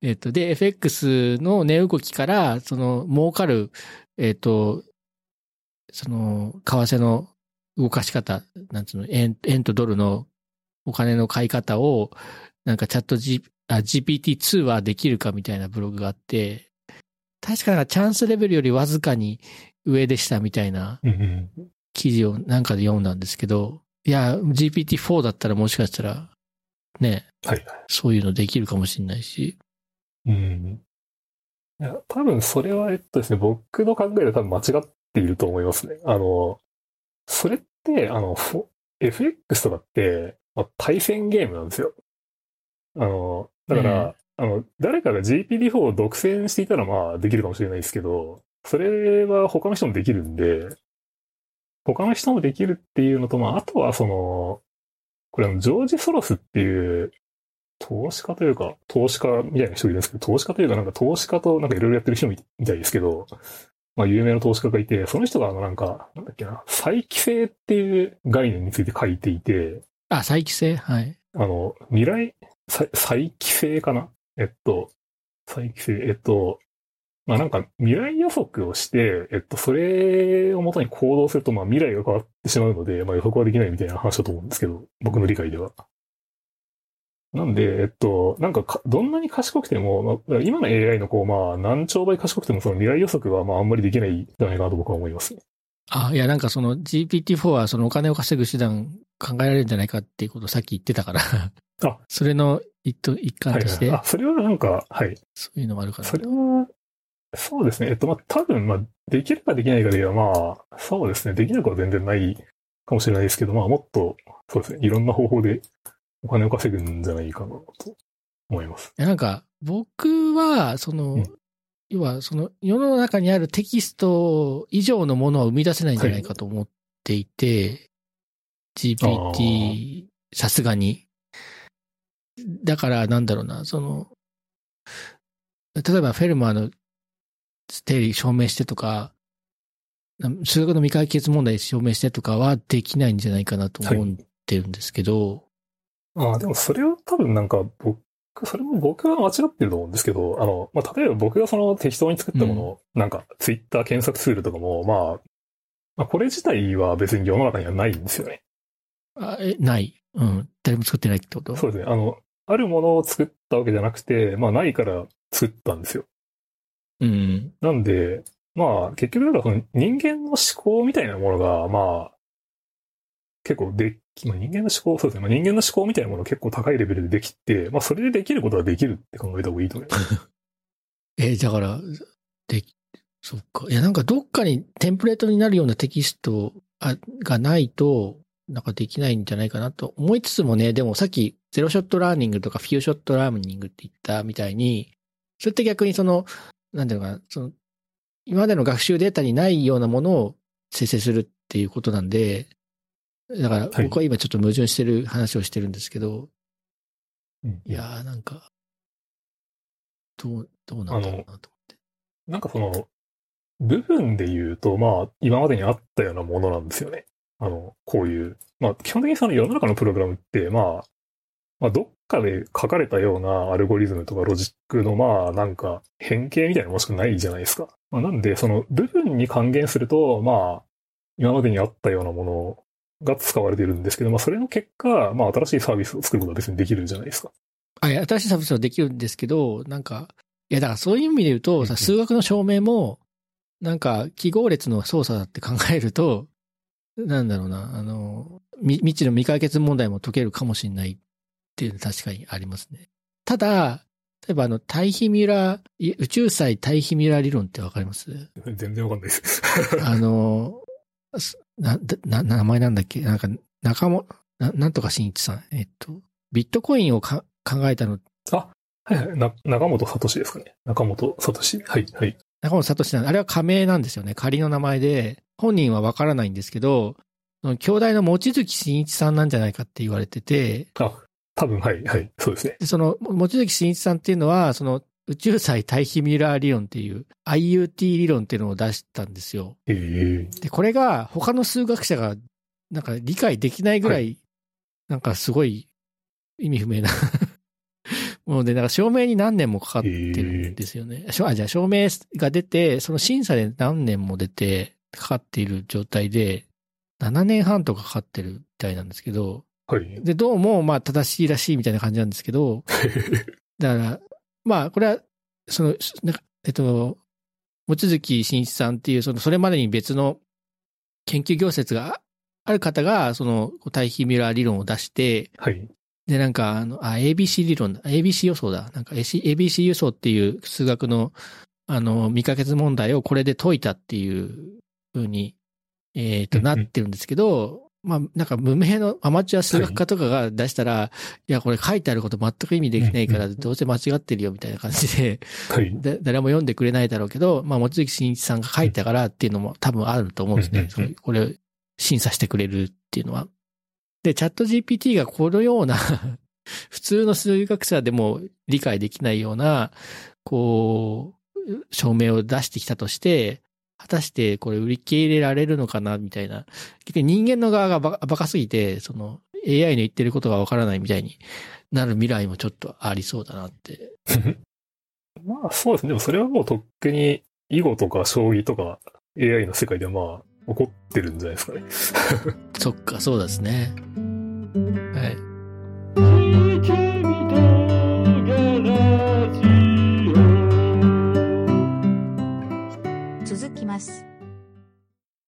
えっと、で、FX の値動きから、その、儲かる、えっと、その、為替の動かし方、なんつうの、円、円とドルのお金の買い方を、なんかチャット G、あ、GPT-2 はできるかみたいなブログがあって、確かなんかチャンスレベルよりわずかに上でしたみたいな。記事をなんかで読んだんですけど、いや、GPT-4 だったらもしかしたら、ね、はいはい。そういうのできるかもしれないし。うん。いや、多分それは、えっとですね、僕の考えでは多分間違っていると思いますね。あの、それって、あの、FX とかって、まあ、対戦ゲームなんですよ。あの、だから、あの、誰かが GPT-4 を独占していたらまあできるかもしれないですけど、それは他の人もできるんで、他の人もできるっていうのと、まあ、あとはその、これあの、ジョージ・ソロスっていう、投資家というか、投資家みたいな人いるんですけど、投資家というかなんか投資家となんかいろいろやってる人みみたいですけど、まあ有名な投資家がいて、その人があのなんか、なんだっけな、再帰性っていう概念について書いていて、あ、再帰性はい。あの、未来、再再帰性かな？えっと、再帰性、えっと、まあなんか未来予測をして、えっと、それをもとに行動すると、まあ未来が変わってしまうので、まあ予測はできないみたいな話だと思うんですけど、僕の理解では。なんで、えっと、なんかか、どんなに賢くても、まあ、今の AI のこう、まあ、何兆倍賢くても、その未来予測は、まあ、あんまりできないんじゃないかなと僕は思いますね。あ、いや、なんかその GPT-4 はそのお金を稼ぐ手段考えられるんじゃないかっていうことをさっき言ってたから。あそれの一と一はい環として、はい。あ、それはなんか、はい。そういうのもあるかなそ。れは、そうですね。えっと、まあ、多分、まあ、できるかできないかでは、まあ、そうですね。できなくは全然ないかもしれないですけど、まあ、もっと、そうですね。いろんな方法でお金を稼ぐんじゃないかなと思います。なんか、僕は、その、うん要はその世の中にあるテキスト以上のものは生み出せないんじゃないかと思っていて、GPT、さすがに。だからなんだろうな、その、例えばフェルマーの定理証明してとか、数学の未解決問題証明してとかはできないんじゃないかなと思ってるんですけど。はい、ああ、でもそれは多分なんか僕、それも僕は間違ってると思うんですけど、あの、まあ、例えば僕がその適当に作ったものを、うん、なんかツイッター検索ツールとかも、まあ、まあ、これ自体は別に世の中にはないんですよね。あえ、ない。うん。誰も作ってないってこと？そうですね。あの、あるものを作ったわけじゃなくて、まあないから作ったんですよ。うん。なんで、まあ結局だからその人間の思考みたいなものが、まあ、結構でまあ、人間の思考、そうですね。まあ、人間の思考みたいなもの結構高いレベルでできて、まあそれでできることはできるって考えた方がいいと思います。えー、だから、で、そっか。いや、なんかどっかにテンプレートになるようなテキストがないと、なんかできないんじゃないかなと思いつつもね、でもさっきゼロショットラーニングとかフィューショットラーニングって言ったみたいに、それって逆にその、なんていうのかな、その、今までの学習データにないようなものを生成するっていうことなんで、だから僕は今ちょっと矛盾してる話をしてるんですけど、はい、いやーなんか、どう、どうなんだろうなと思って。なんかその、部分で言うと、まあ、今までにあったようなものなんですよね。あの、こういう、まあ、基本的にその世の中のプログラムって、まあ、まあ、どっかで書かれたようなアルゴリズムとかロジックの、まあ、なんか、変形みたいなもしくないじゃないですか。まあ、なんで、その部分に還元すると、まあ、今までにあったようなものが使われているんですけど、まあ、それの結果、まあ、新しいサービスを作ることは別にできるじゃないですか。あ、いや、新しいサービスはできるんですけど、なんか、いや、だからそういう意味で言うと、さ、数学の証明も、なんか、記号列の操作だって考えると、なんだろうな、あの、未知の未解決問題も解けるかもしれないっていうのは確かにありますね。ただ、例えばあの、対比ミュラー、宇宙際対比ミュラー理論ってわかります？全然わかんないです。あの、な、な、名前なんだっけ？なんか、中も、な、なんとか新一さん。えっと、ビットコインをか考えたの。あ、はいはい。な、中本聡ですかね。中本聡。はい、はい。中本聡なんあれは仮名なんですよね。仮の名前で、本人はわからないんですけど、兄弟の望月真一さんなんじゃないかって言われてて。あ、多分、はい、はい、そうですね。でその、望月真一さんっていうのは、その、宇宙際対比ミラー理論っていう IUT 理論っていうのを出したんですよ。えー、で、これが他の数学者がなんか理解できないぐらい、はい、なんかすごい意味不明な もうで、なんか証明に何年もかかってるんですよね。えー、あ、じゃあ証明が出て、その審査で何年も出て、かかっている状態で、7年半とかかかってるみたいなんですけど、はい。で、どうも、まあ、正しいらしいみたいな感じなんですけど、だから、まあ、これは、その、なんか、えっと、望月真一さんっていう、その、それまでに別の研究業説がある方が、その、対比ミラー理論を出して、はい。で、なんか、あの、あ、ABC 理論だ、ABC 予想だ。なんか、ABC 予想っていう数学の、あの、未解決問題をこれで解いたっていうふうに、えっ、ー、と、なってるんですけど、まあ、なんか無名のアマチュア数学家とかが出したら、はい、いや、これ書いてあること全く意味できないから、どうせ間違ってるよみたいな感じで、はい、誰も読んでくれないだろうけど、まあ、望月真一さんが書いたからっていうのも多分あると思うんですね。そのこれ、審査してくれるっていうのは。で、チャット GPT がこのような 普通の数学者でも理解できないような、こう、証明を出してきたとして、果たしてこれ売り切れられるのかなみたいな。結局人間の側がバカすぎて、その AI の言ってることがわからないみたいになる未来もちょっとありそうだなって。まあそうですね。でもそれはもうとっくに囲碁とか将棋とか AI の世界ではまあ起こってるんじゃないですかね。そっか、そうですね。はい。ます。